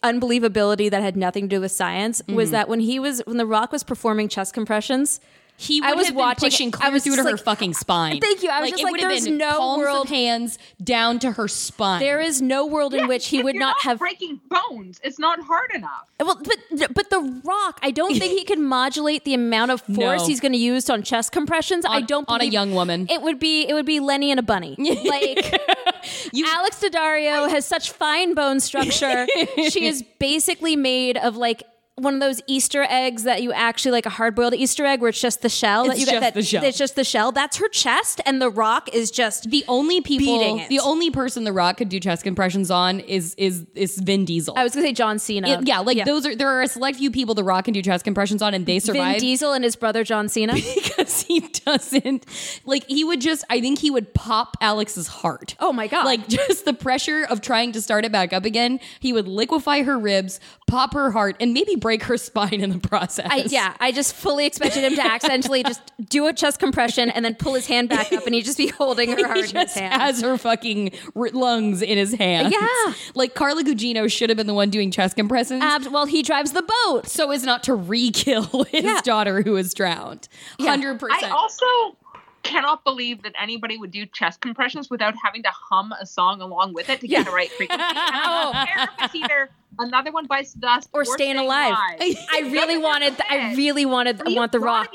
unbelievability that had nothing to do with science was Mm-hmm. that when he was when the Rock was performing chest compressions. He I would was have watching- been pushing I clear was through to just her fucking spine. Thank you. I was just it like, would have there's been no palms world- of hands down to her spine. There is no world in which he would you're not not have breaking bones. It's not hard enough. Well, but but the Rock, I don't think he can modulate the amount of force No. he's going to use on chest compressions. I don't on a young woman. It would be it would be Lennie and a bunny. Like Alex Daddario has such fine bone structure. she is basically made of like one of those Easter eggs that you actually like a hard boiled Easter egg where it's just the shell that It's you get. just That, the shell. It's just the shell. That's her chest, and the Rock is just the only people the only person the rock could do chest compressions on is is is Vin Diesel. I was gonna say John Cena. It- yeah, like those are there are a select few people the rock can do chest compressions on and they survive. Vin Diesel and his brother John Cena. because he doesn't like he would just I think he would pop Alex's heart. Oh my God. Like just the pressure of trying to start it back up again, he would liquefy her ribs, pop her heart and maybe break her spine in the process. I, yeah, I just fully expected him to accidentally just do a chest compression and then pull his hand back up, and he'd just be holding her heart he in his hand. has her fucking r- lungs in his hands. Yeah. Like Carla Gugino should have been the one doing chest compressions. Abs- well, he drives the boat. so as not to re-kill his Yeah. daughter who is drowned. Yeah. 100%. I also cannot believe that anybody would do chest compressions without having to hum a song along with it to get the right frequency. And I don't care if it's either another one bites the dust Or Staying Alive. I really wanted. th- I really wanted. You want the Rock.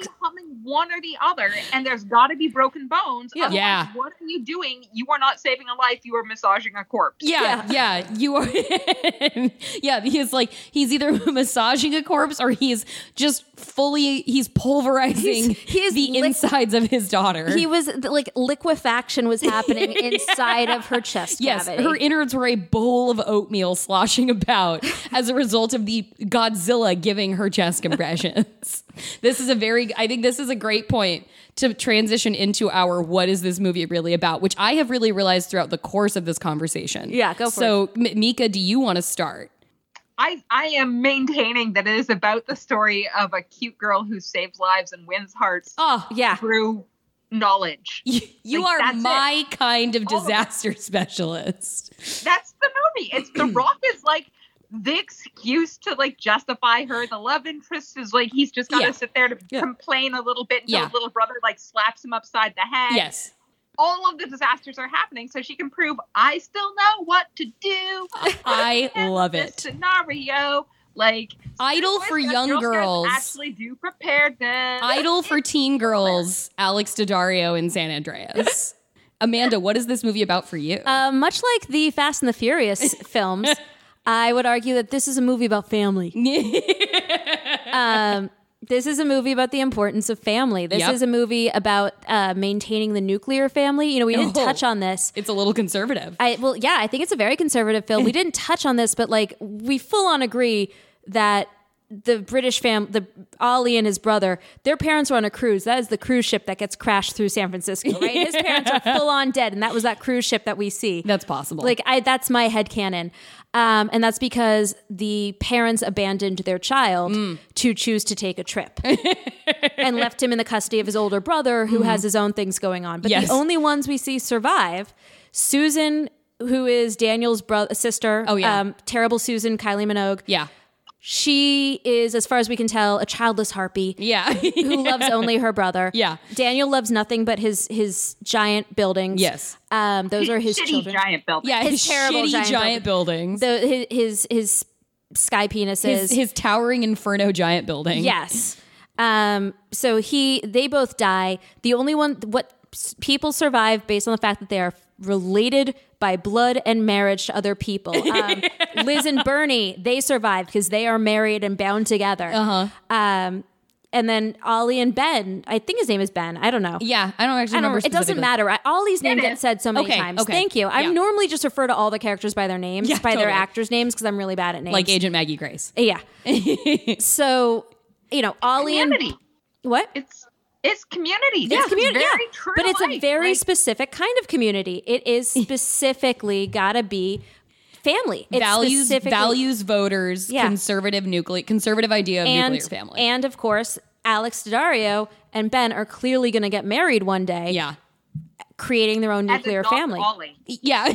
Be humming one or the other, and there's got to be broken bones. Yeah. Yeah. What are you doing? You are not saving a life. You are massaging a corpse. Yeah, yeah, you are. yeah, he's like he's either massaging a corpse or he's just fully he's pulverizing He's- he the lick- insides of his daughter. He was like liquefaction was happening inside of her chest Yes, cavity. her innards were a bowl of oatmeal sloshing about as a result of the Godzilla giving her chest compressions. This is a very, I think this is a great point to transition into our what is this movie really about, which I have really realized throughout the course of this conversation. Yeah, go for so, M- Mika, do you want to start? I, I am maintaining that it is about the story of a cute girl who saves lives and wins hearts Oh, yeah. through knowledge. you, you Like, are that's it. my kind of All of disaster specialist. That's the movie. It's The Rock is like the excuse to like justify her. The love interest is like he's just got to Yeah. sit there to Yeah. complain a little bit until Yeah. little brother like slaps him upside the head. Yes. All of the disasters are happening so she can prove I still know what to do. I love it. Scenario like Idol for young Girl girls. actually do preparedness. Idol for teen girls, Alex Daddario in San Andreas. Amanda, what is this movie about for you? Uh, much like the Fast and the Furious films, I would argue that this is a movie about family. um, this is a movie about the importance of family. This Yep. is a movie about uh, maintaining the nuclear family. You know, we didn't Oh. touch on this. it's a little conservative. I well, yeah, I think it's a very conservative film. We didn't touch on this, but like we full on agree that the British fam, the Ollie and his brother, their parents were on a cruise. That is the cruise ship that gets crashed through San Francisco, right? His parents are full on dead, and that was that cruise ship that we see. That's possible. Like I, that's my head canon. Um, and that's because the parents abandoned their child Mm. to choose to take a trip and left him in the custody of his older brother who has his own things going on. But. Yes. the only ones we see survive, Susan, who is Daniel's brother sister. Oh, yeah. Um, terrible Susan, Kylie Minogue. yeah. She is, as far as we can tell, a childless harpy Yeah. who loves only her brother. Yeah. Daniel loves nothing but his his giant buildings. Yes. Um, those are his Shitty children. giant buildings. yeah, His his, terrible shitty giant giant, buildings. the his his, his sky penises. his, his towering inferno giant building. yes. Um. So he they both die. The only one what people survive based on the fact that they are related by blood and marriage to other people. Um, Liz and Bernie they survive because they are married and bound together. Uh Uh-huh. Um. And then Ollie and Ben, I think his name is Ben. I don't know. Yeah, I don't actually I don't, remember. it doesn't matter. I, Ollie's name It gets said so many Okay, times. okay. Thank you. I Yeah. normally just refer to all the characters by their names, Yeah, by their actors' names, because I'm really bad at names. Like Agent Maggie Grace. Yeah. so, you know, Ollie Community. and what? It's it's community. It's This community, very yeah. true but to it's a very Like, specific kind of community. It is specifically got to be family. It's values specifically- values voters Yeah. conservative nuclear conservative idea of and nuclear family. and of course, Alex Daddario and Ben are clearly going to get married one day, yeah. creating their own nuclear family. Ollie. Yeah,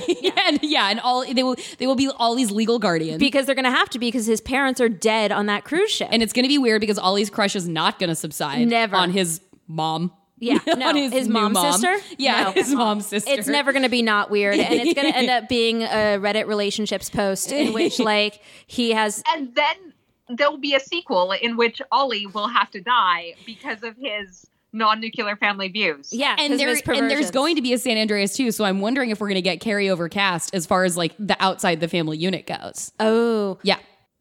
and yeah, and all they will they will be all these legal guardians. because they're going to have to be because his parents are dead on that cruise ship. and it's going to be weird because Ollie's crush is not going to subside Never. on his mom. Yeah, no, on his new mom's mom. sister? Yeah, No. his mom's sister. it's never going to be not weird and it's going to end up being a reddit relationships post in which like he has And then there'll be a sequel in which Ollie will have to die because of his non-nuclear family views. yeah and 'cause of there and there's going to be a San Andreas too. So I'm wondering if we're going to get carryover cast as far as like the outside the family unit goes. oh Yeah,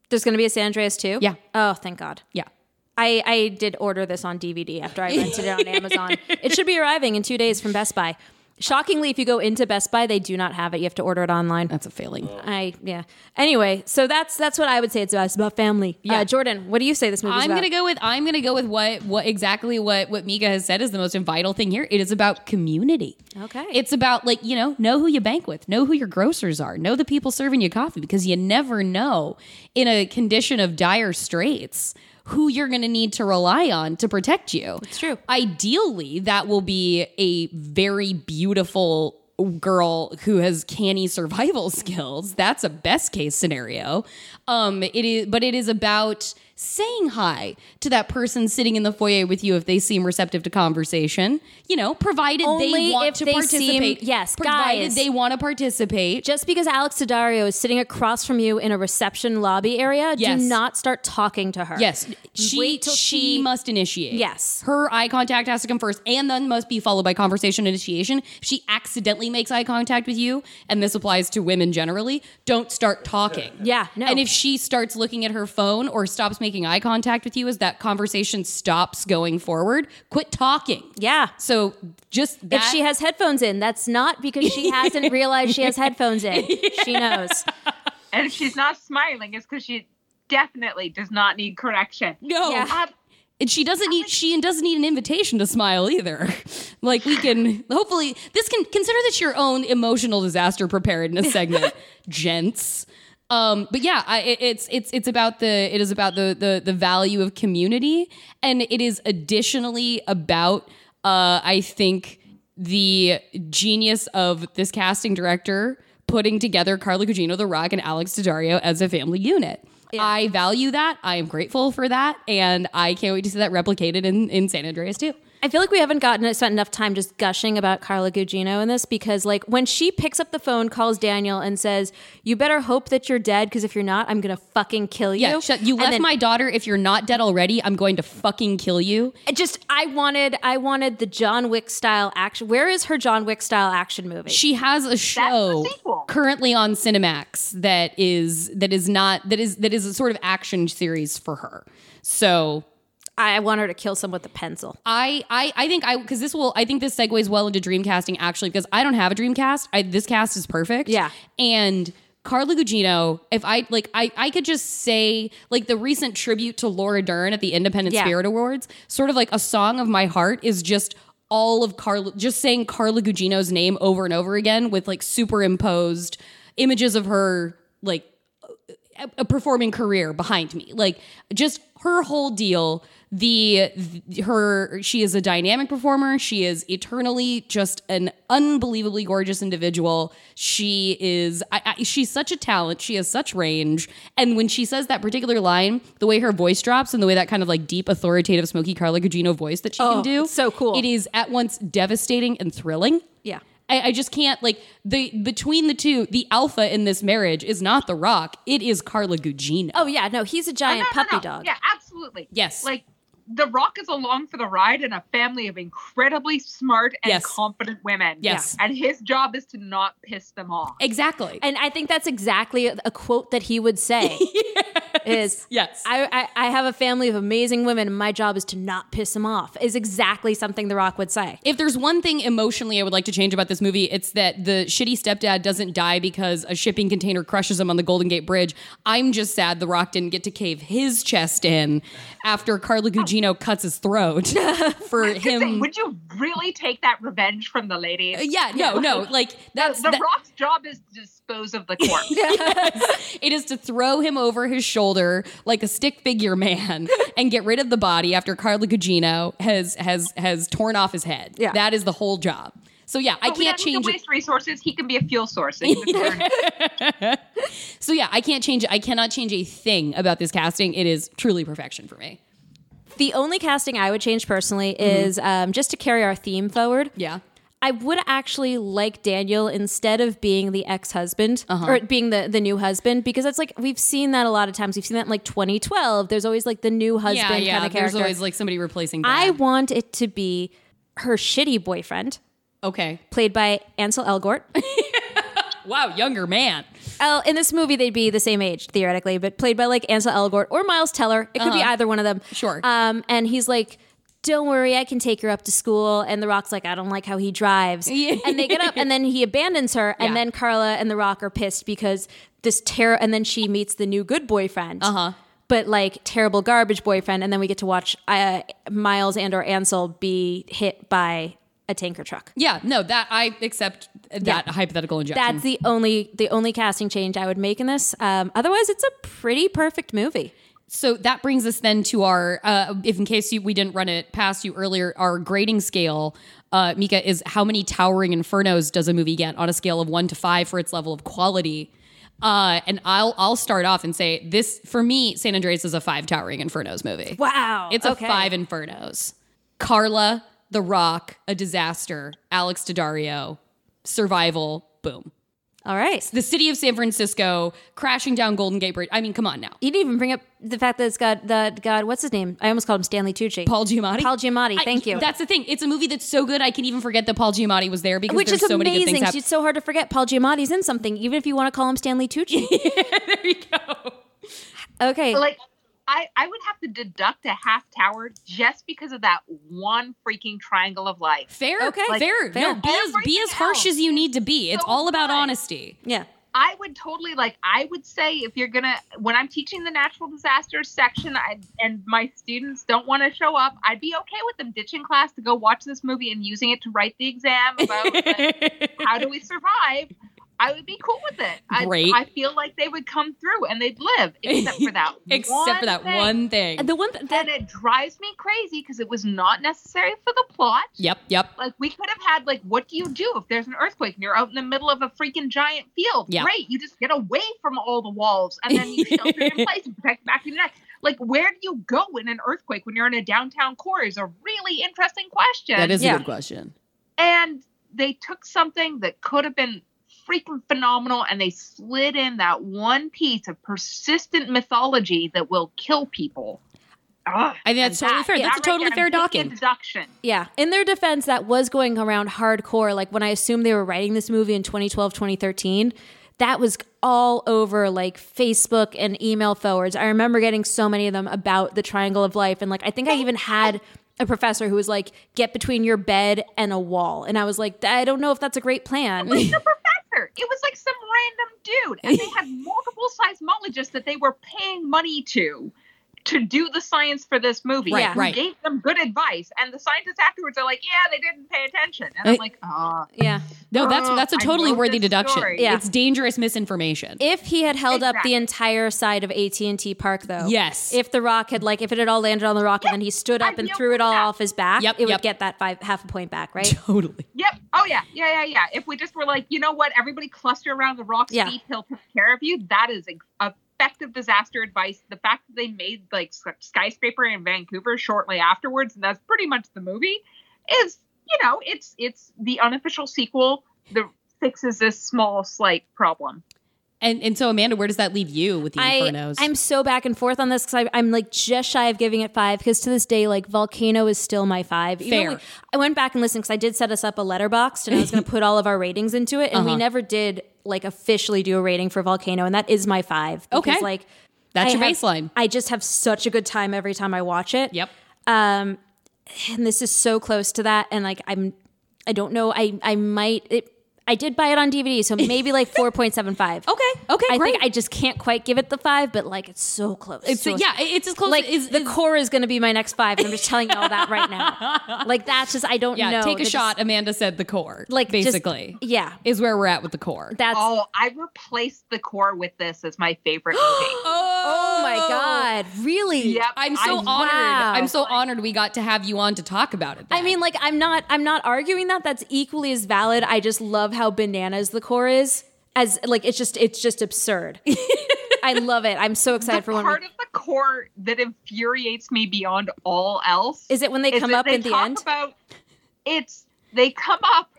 there's going to be a san andreas too Yeah. oh thank god yeah. I, I did order this on DVD after I rented it on Amazon. It should be arriving in two days from Best Buy. Shockingly, if you go into Best Buy, they do not have it. You have to order it online. That's a failing. I yeah. Anyway, so that's that's what I would say it's about. It's about family. Yeah. Uh, Jordan, what do you say this movie? I'm about? gonna go with I'm gonna go with what what exactly what what Mika has said is the most vital thing here. It is about community. Okay. It's about like you know know who you bank with, know who your grocers are, know the people serving you coffee because you never know in a condition of dire straits who you're gonna need to rely on to protect you. It's true. Ideally, that will be a very beautiful girl who has canny survival skills. That's a best case scenario. Um, it is, but it is about saying hi to that person sitting in the foyer with you if they seem receptive to conversation. You know, provided Only they want if to they participate. seem- yes, provided guys. they want to participate. Just because Alex Daddario is sitting across from you in a reception lobby area, Yes. do not start talking to her. Yes, she Wait till she, she- must initiate. Yes. her eye contact has to come first, and then must be followed by conversation initiation. If she accidentally makes eye contact with you, and this applies to women generally, don't start talking. Yeah, no. And if she starts looking at her phone or stops making eye contact with you is that conversation stops going forward, quit talking. Yeah. So just that, if she has headphones in, that's not because she hasn't realized she has headphones in. She knows. And if she's not smiling, it's because she definitely does not need correction. no. Yeah. Um, And she doesn't need she doesn't need an invitation to smile either. Like we can hopefully this can consider this your own emotional disaster preparedness segment, gents. Um, but yeah, I, it, it's it's it's about the it is about the the the value of community, and it is additionally about uh, I think the genius of this casting director putting together Carla Gugino, The Rock, and Alex Daddario as a family unit. I value that. I am grateful for that, and I can't wait to see that replicated in in San Andreas too. I feel like we haven't gotten uh, spent enough time just gushing about Carla Gugino in this because, like, when she picks up the phone, calls Daniel, and says, "You better hope that you're dead because if you're not, I'm gonna fucking kill you." Yeah, shut, you And left then- my daughter. If you're not dead already, I'm going to fucking kill you. I just I wanted I wanted the John Wick style action. Where is her John Wick style action movie? She has a show sequel. currently on Cinemax that is that is not that is that is a sort of action series for her. So I want her to kill someone with a pencil. I I I think I because this will I think this segues well into Dreamcasting actually because I don't have a Dreamcast. I this cast is perfect. Yeah. and. Carla Gugino, if I like, I, I could just say like the recent tribute to Laura Dern at the Independent Yeah. Spirit Awards, sort of like a song of my heart is just all of Carla, just saying Carla Gugino's name over and over again with like superimposed images of her like a, a performing career behind me. Like just her whole deal. The, the- her she is a dynamic performer. She is eternally just an unbelievably gorgeous individual. She is I, I, she's such a talent. She has such range. And when she says that particular line, the way her voice drops and the way that kind of like deep authoritative smoky Carla Gugino voice that she Oh, can do, it's so cool. It is at once devastating and thrilling. Yeah. I, I just can't like the between the two. The alpha in this marriage is not the Rock. It is Carla Gugino. Oh yeah, no, he's a oh, no, giant no, puppy no. dog. Yeah, absolutely. Yes. Like the Rock is along for the ride and a family of incredibly smart and Yes. confident women. Yes. And his job is to not piss them off. exactly. And I think that's exactly a, a quote that he would say. Is Yes. I, I I have a family of amazing women, and my job is to not piss them off. Is exactly something The Rock would say. if there's one thing emotionally I would like to change about this movie, it's that the shitty stepdad doesn't die because a shipping container crushes him on the Golden Gate Bridge. I'm just sad The Rock didn't get to cave his chest in after Carla Gugino cuts his throat for Just saying, him. would you really take that revenge from the ladies? Uh, yeah, no, no, like that's the that- Rock's job is to dispose of the corpse. It is to throw him over his shoulder like a stick figure man and get rid of the body after Carla Gugino has has has torn off his head. Yeah. That is the whole job. So yeah, I But we can't change to it. waste resources. He can be a fuel source. and he can turn- So yeah, I can't change it. I cannot change a thing about this casting. It is truly perfection for me. The only casting I would change personally is um, just to carry our theme forward. Yeah. I would actually like Daniel instead of being the ex-husband or being the the new husband because it's like we've seen that a lot of times. We've seen that in like 2012. There's always like the new husband yeah, yeah. kind of There's always like somebody replacing. I want it to be her shitty boyfriend, okay. played by Ansel Elgort. Wow, younger man. El, in this movie, they'd be the same age theoretically, but played by like Ansel Elgort or Miles Teller. It could be either one of them. Sure. Um, and he's like, "Don't worry, I can take her up to school." And The Rock's like, "I don't like how he drives." and they get up, and then he abandons her, and Yeah. then Carla and The Rock are pissed because this terror. And then she meets the new good boyfriend. Uh huh. But like terrible garbage boyfriend, and then we get to watch uh, Miles and or Ansel be hit by a tanker truck. Yeah, no, that I accept that Yeah. hypothetical injection. That's the only the only casting change I would make in this. Um, otherwise, it's a pretty perfect movie. So that brings us then to our, uh, if in case you, we didn't run it past you earlier, our grading scale, uh, Mika, is how many towering infernos does a movie get on a scale of one to five for its level of quality? Uh, and I'll I'll start off and say this for me, San Andreas is a five towering infernos movie. Wow. It's okay. a five infernos. Carla, The Rock, a disaster. Alex Daddario, survival. Boom. All right. The city of San Francisco crashing down Golden Gate Bridge. I mean, come on now. You didn't even bring up the fact that it's got that God. What's his name? I almost called him Stanley Tucci. Paul Giamatti. Paul Giamatti. I- Thank you. That's the thing. It's a movie that's so good I can even forget that Paul Giamatti was there because Which there's is so many good amazing. things happening. It's so hard to forget. Paul Giamatti's in something, even if you want to call him Stanley Tucci. there you go. okay. like I, I would have to deduct a half tower just because of that one freaking triangle of life. Fair. Okay. Fair. Fair. No, be as be as harsh else as you need to be. It's so all about good. honesty. yeah. I would totally like. I would say if you're gonna, when I'm teaching the natural disasters section, I, and my students don't want to show up, I'd be okay with them ditching class to go watch this movie and using it to write the exam about like, how do we survive. I would be cool with it. I, Great. I feel like they would come through and they'd live, except for that. Except for that thing. one thing. And the one th- that And it drives me crazy because it was not necessary for the plot. Yep. Yep. Like we could have had like, what do you do if there's an earthquake and you're out in the middle of a freaking giant field? Yeah. Great, you just get away from all the walls and then you shelter in place and protect back of your neck. Like, where do you go in an earthquake when you're in a downtown core? Is a really interesting question. That is Yeah. a good question. And they took something that could have been freaking phenomenal and they slid in that one piece of persistent mythology that will kill people. Ugh, I think that's and totally fair. That's a totally there, fair I'm taking a docking. Deduction. Yeah. In their defense, that was going around hardcore. Like when I assumed they were writing this movie in 2012, 2013, that was all over like Facebook and email forwards. I remember getting so many of them about the triangle of life. And like, I think I even had a professor who was like, get between your bed and a wall. And I was like, I don't know if that's a great plan. the professor. It was like some random dude, and they had multiple seismologists that they were paying money to to do the science for this movie. Right, who right. Gave them good advice, and the scientists afterwards are like, "Yeah, they didn't pay attention." And I'm Uh, like, "Ah." yeah. No, that's Oh, that's a I totally worthy deduction. story. Yeah. It's dangerous misinformation. If he had held up the entire side of AT&T Park though. Yes. If the rock had like if it had all landed on the rock and then he stood up I'd and threw it all that. off his back, Yep, it would get that five half a point back, right? totally. Yep. Oh yeah. Yeah. Yeah. Yeah. If we just were like, you know what, everybody cluster around the rock's Yeah. feet, he'll take care of you. That is ex- effective disaster advice. The fact that they made like skyscraper in Vancouver shortly afterwards, and that's pretty much the movie, is you know, it's it's the unofficial sequel that fixes this small slight problem. And and so Amanda, where does that leave you with the I, Infernos? I'm so back and forth on this because I'm like just shy of giving it five because to this day, like Volcano is still my five. Fair. we- I went back and listened because I did set us up a letterbox and I was going to put all of our ratings into it, and we Uh-huh. never did like officially do a rating for Volcano, and that is my five. Because, Okay. like That's I your have- baseline. I just have such a good time every time I watch it. Yep. Um, and this is so close to that, and like I'm, I don't know. I I might it. I did buy it on DVD, so maybe like four point seven five. Okay. Okay. I great. think I just can't quite give it the five, but like it's so close. it's so yeah. It's as close. like as, the as- core is going to be my next five, and I'm just telling you all that right now. Like that's just I don't yeah. know. take a They're shot. just- Amanda said the core. like just- basically yeah. is where we're at with the core. That's Oh, I replaced the core with this as my favorite movie. Oh! oh my god, really? Yep. I'm so I- honored. wow. I'm so honored we got to have you on to talk about it. I mean, like, I'm not, I'm not arguing that. That's equally as valid. I just love how bananas the core is. As like, it's just, it's just absurd. I love it. I'm so excited the for one. part of the core that infuriates me beyond all else is it when they come up they at the end? About, it's they come up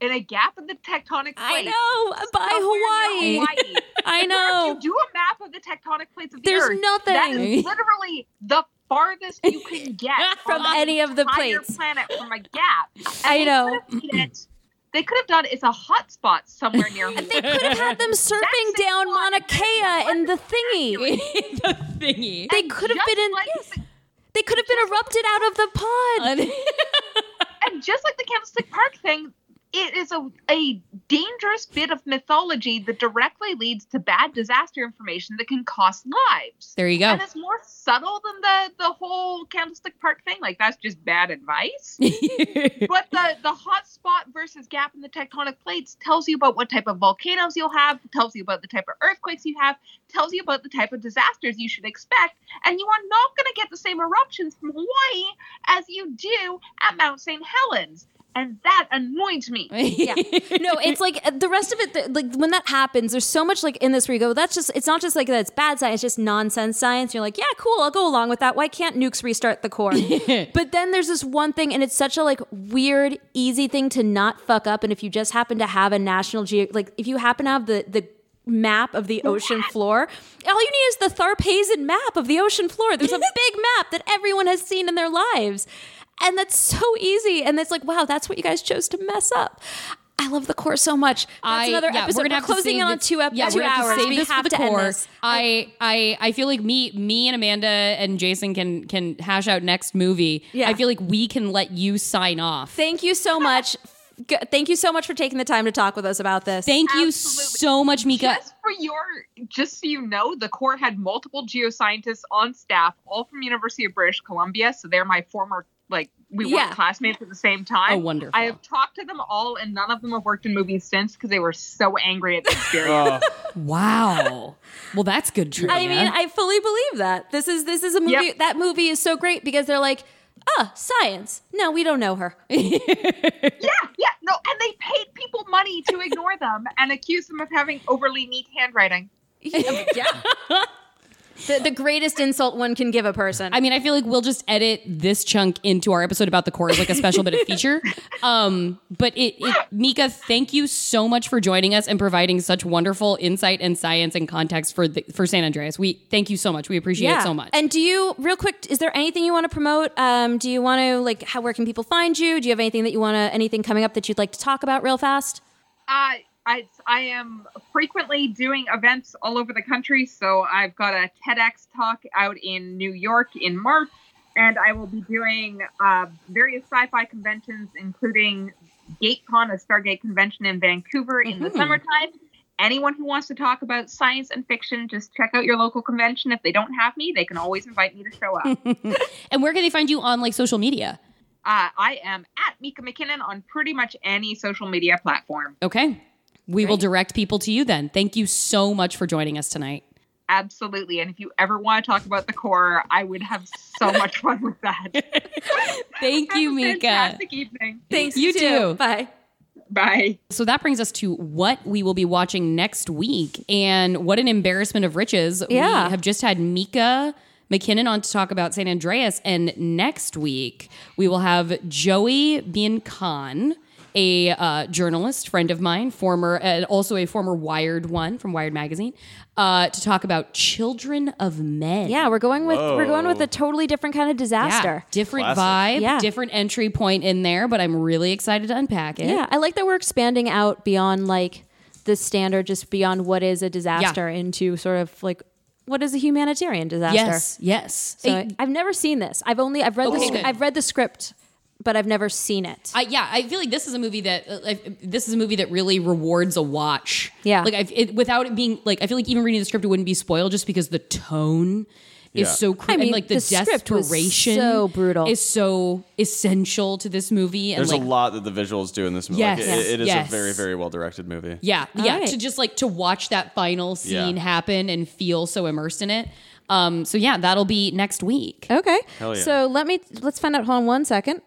in a gap in the tectonic plates. I know by Hawaii. Hawaii. I If know. you do a map of the tectonic plates of the There's Earth, That nothing. is literally the farthest you can get From any of the plates. planet from a gap. And I know. Could have made it- They could have done it's a hot spot somewhere near Hawaii. They could have had them surfing That's down. Mauna Kea in the thingy. the thingy. They could have been in. like yes. They could have been erupted out of the pod. and just like the Candlestick Park thing, it is a, a dangerous bit of mythology that directly leads to bad disaster information that can cost lives. there you go. And it's more subtle than the the whole Candlestick Park thing. Like that's just bad advice. but the the hot spot versus gap in the tectonic plates tells you about what type of volcanoes you'll have, tells you about the type of earthquakes you have, tells you about the type of disasters you should expect, and you are not going to get the same eruptions from Hawaii as you do at Mount St. Helens. And that annoyed me. yeah. No, it's like uh, the rest of it. the- Like when that happens, there's so much like in this where you go, that's just. It's not just like that's bad science, it's just nonsense science. You're like, yeah, cool, I'll go along with that. Why can't nukes restart the core? but then there's this one thing, and it's such a like weird, easy thing to not fuck up. And if you just happen to have a national geo, like if you happen to have the the map of the ocean floor. All you need is the Tharp-Heezen map of the ocean floor. There's a big map that everyone has seen in their lives. And that's so easy. And it's like, wow, that's what you guys chose to mess up. I love the core so much. That's I, another yeah, episode. We're gonna have closing to in on two, ep- yeah, two we're gonna have hours. To save we have for the end core. this. I, I, I feel like me, me and Amanda and Jason can can hash out next movie. Yeah. I feel like we can let you sign off. Thank you so much. Thank you so much for taking the time to talk with us about this. Thank you so much, Mika. Just for your, just so you know, the core had multiple geoscientists on staff, all from University of British Columbia. So they're my former, like, we Yeah. weren't classmates at the same time. Oh, wonderful. I have talked to them all, and none of them have worked in movies since because they were so angry at the experience. Oh, Wow. well, that's good trivia. I mean, I fully believe that. This is this is a movie. Yep. That movie is so great because they're like, ah, science. No, we don't know her. yeah, yeah, no, and they paid people money to ignore them and accuse them of having overly neat handwriting. yeah. The, the greatest insult one can give a person. I mean, I feel like we'll just edit this chunk into our episode about the core as like a special bit of feature. Um, but it, it, Mika, thank you so much for joining us and providing such wonderful insight and science and context for the, for San Andreas. We thank you so much. We appreciate it so much. And do you, real quick, is there anything you want to promote? Um, do you want to like, how where can people find you? Do you have anything that you want to, anything coming up that you'd like to talk about real fast? Uh, I I am frequently doing events all over the country. So I've got a TEDx talk out in New York in March, and I will be doing uh, various sci-fi conventions, including GateCon, a Stargate convention in Vancouver in the summertime. Anyone who wants to talk about science and fiction, just check out your local convention. If they don't have me, they can always invite me to show up. and where can they find you on like social media? uh, I am at Mika McKinnon on pretty much any social media platform. Okay. We will direct people to you then. Thank you so much for joining us tonight. Absolutely. And if you ever want to talk about the core, I would have so much fun with that. Thank Have you, a Mika. Fantastic evening. Thanks. You too. Bye. Bye. So that brings us to what we will be watching next week. And what an embarrassment of riches. Yeah. We have just had Mika McKinnon on to talk about San Andreas. And next week, we will have Joey Bien Khan, a uh, journalist, friend of mine, former, and also a former Wired one from Wired Magazine, uh, to talk about Children of Men. Yeah, we're going with we're going with a totally different kind of Yeah, disaster. different Classic. vibe, Yeah. different entry point in there, but I'm really excited to unpack it. Yeah, I like that we're expanding out beyond like the standard, just beyond what is a disaster into sort of like what is a humanitarian disaster. Yes, yes. So I, I've never seen this. I've only I've read the Okay, scr- good. I've read the script, but I've never seen it. I, yeah, I feel like this is a movie that uh, this is a movie that really rewards a watch. Yeah. like I've, it, without it being like I feel like even reading the script it wouldn't be spoiled just because the tone is Yeah. so cr- I mean, and like the, the script was desperation so brutal. is so essential to this movie. And there's like, a lot that the visuals do in this movie. Yes. Like, it- it is Yes. a very, very well directed movie. Yeah, All yeah. right. To just like to watch that final scene Yeah. happen and feel so immersed in it. Um, so yeah, that'll be next week. okay. Hell yeah. So let me let's find out. Hold on one second.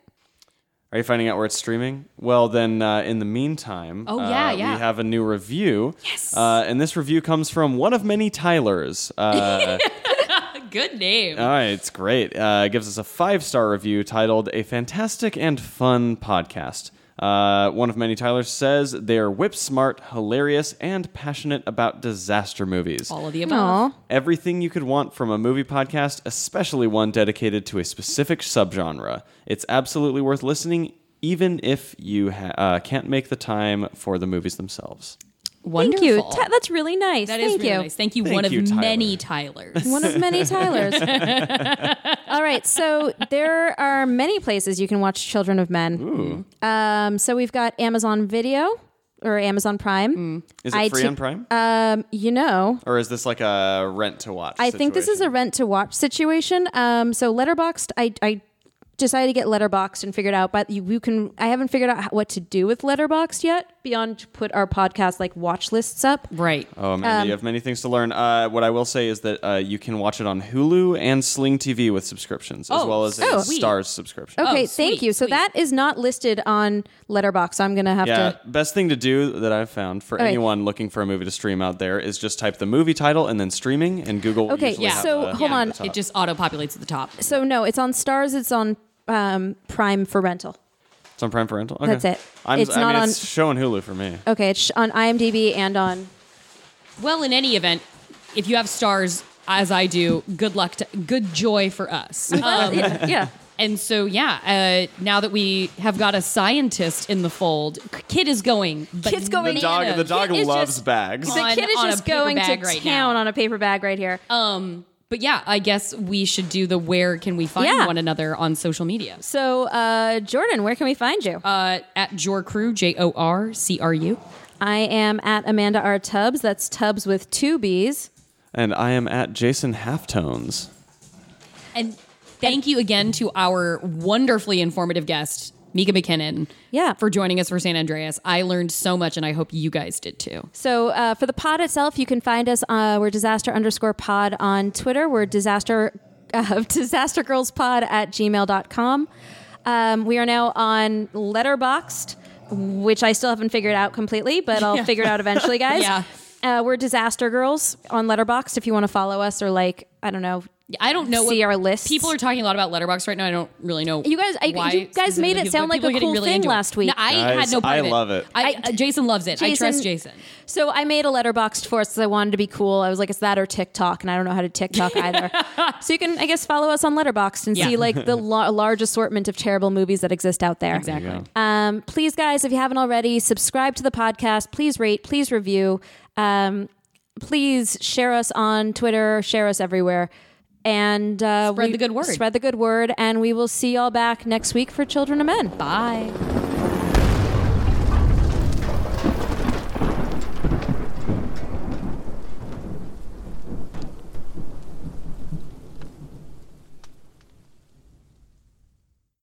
Are you finding out where it's streaming? Well, then, uh, in the meantime, Oh, uh, yeah, yeah. we have a new review. Yes. Uh, and this review comes from one of many Tylers. Uh, Good name. all right, it's great. Uh, it gives us a five star review titled "A Fantastic and Fun Podcast." Uh, one of many Tyler says they are whip smart, hilarious, and passionate about disaster movies. All of the above. Aw. Everything you could want from a movie podcast, especially one dedicated to a specific subgenre. It's absolutely worth listening, even if you ha- uh, can't make the time for the movies themselves. Wonderful. Thank you. Ty- that's really nice. That Thank is really you. nice. Thank you, Thank one you, of Tyler. many Tylers. One of many Tylers. All right, so there are many places you can watch Children of Men. Um, so we've got Amazon Video or Amazon Prime. Is it I free t- on Prime? Um, you know, or is this like a rent to watch? I think this is a rent to watch situation. Um, so Letterboxd, I, I decided to get Letterboxd and figured out, but you, you can. I haven't figured out how- what to do with Letterboxd yet beyond to put our podcast like watch lists up. Right. Oh Um, man, you have many things to learn. Uh, what I will say is that uh, you can watch it on Hulu and Sling TV with subscriptions, as Oh, well as oh, a sweet. Starz subscription. Okay, Oh, thank sweet, you. So sweet. that is not listed on Letterbox. I'm gonna have Yeah, to. best thing to do that I've found for Okay. anyone looking for a movie to stream out there is just type the movie title and then streaming, and Google. Okay, usually yeah. have so the- hold the on. top. It just auto populates at the top. So no, it's on Starz. It's on um, Prime for rental. It's on Prime for rental. Okay. That's it. I'm, It's I not mean, on- It's showing Hulu for me. Okay, it's sh- on IMDb and on. Well, in any event, if you have Starz, as I do, good luck to good joy for us. Um, yeah, yeah. and so, yeah, uh, now that we have got a scientist in the fold, Kid is going. Kid's going The dog, the dog Kid is loves just- bags. The On- kid is on a just paper going to bag right town now. on a paper bag right here. Um, but yeah, I guess we should do the where can we find Yeah. one another on social media. so, uh, Jordan, where can we find you? Uh, at jorcru, J O R C R U. I am at Amanda R. Tubbs. That's Tubbs with two B's. And I am at Jason Halftones. And thank you again to our wonderfully informative guest, Mika McKinnon. Yeah. For joining us for San Andreas. I learned so much, and I hope you guys did too. So uh, for the pod itself, you can find us. Uh, we're disaster underscore pod on Twitter. We're disaster uh, disaster girls pod at gmail.com. Um, we are now on Letterboxd, which I still haven't figured out completely, but I'll figure it out eventually, guys. Yeah. Uh, we're disaster girls on Letterboxd if you want to follow us or like I don't know. I don't know See what our list. People are talking a lot about Letterbox right now. I don't really know. You guys- I- why you guys made it specifically, sound like a cool really thing last week. No, I Guys, had no part I of it. love it. I, uh, Jason loves it. I trust Jason. So I made a Letterboxd for us because I wanted to be cool. I was like, it's that or TikTok, and I don't know how to TikTok either. so you can, I guess, follow us on Letterboxd and Yeah. see like the la- large assortment of terrible movies that exist out there. Exactly. Um, please, guys, if you haven't already, subscribe to the podcast. Please rate. Please review. Um, please share us on Twitter. Share us everywhere. And uh, Spread the good word. Spread the good word. And we will see y'all back next week for Children of Men. Bye.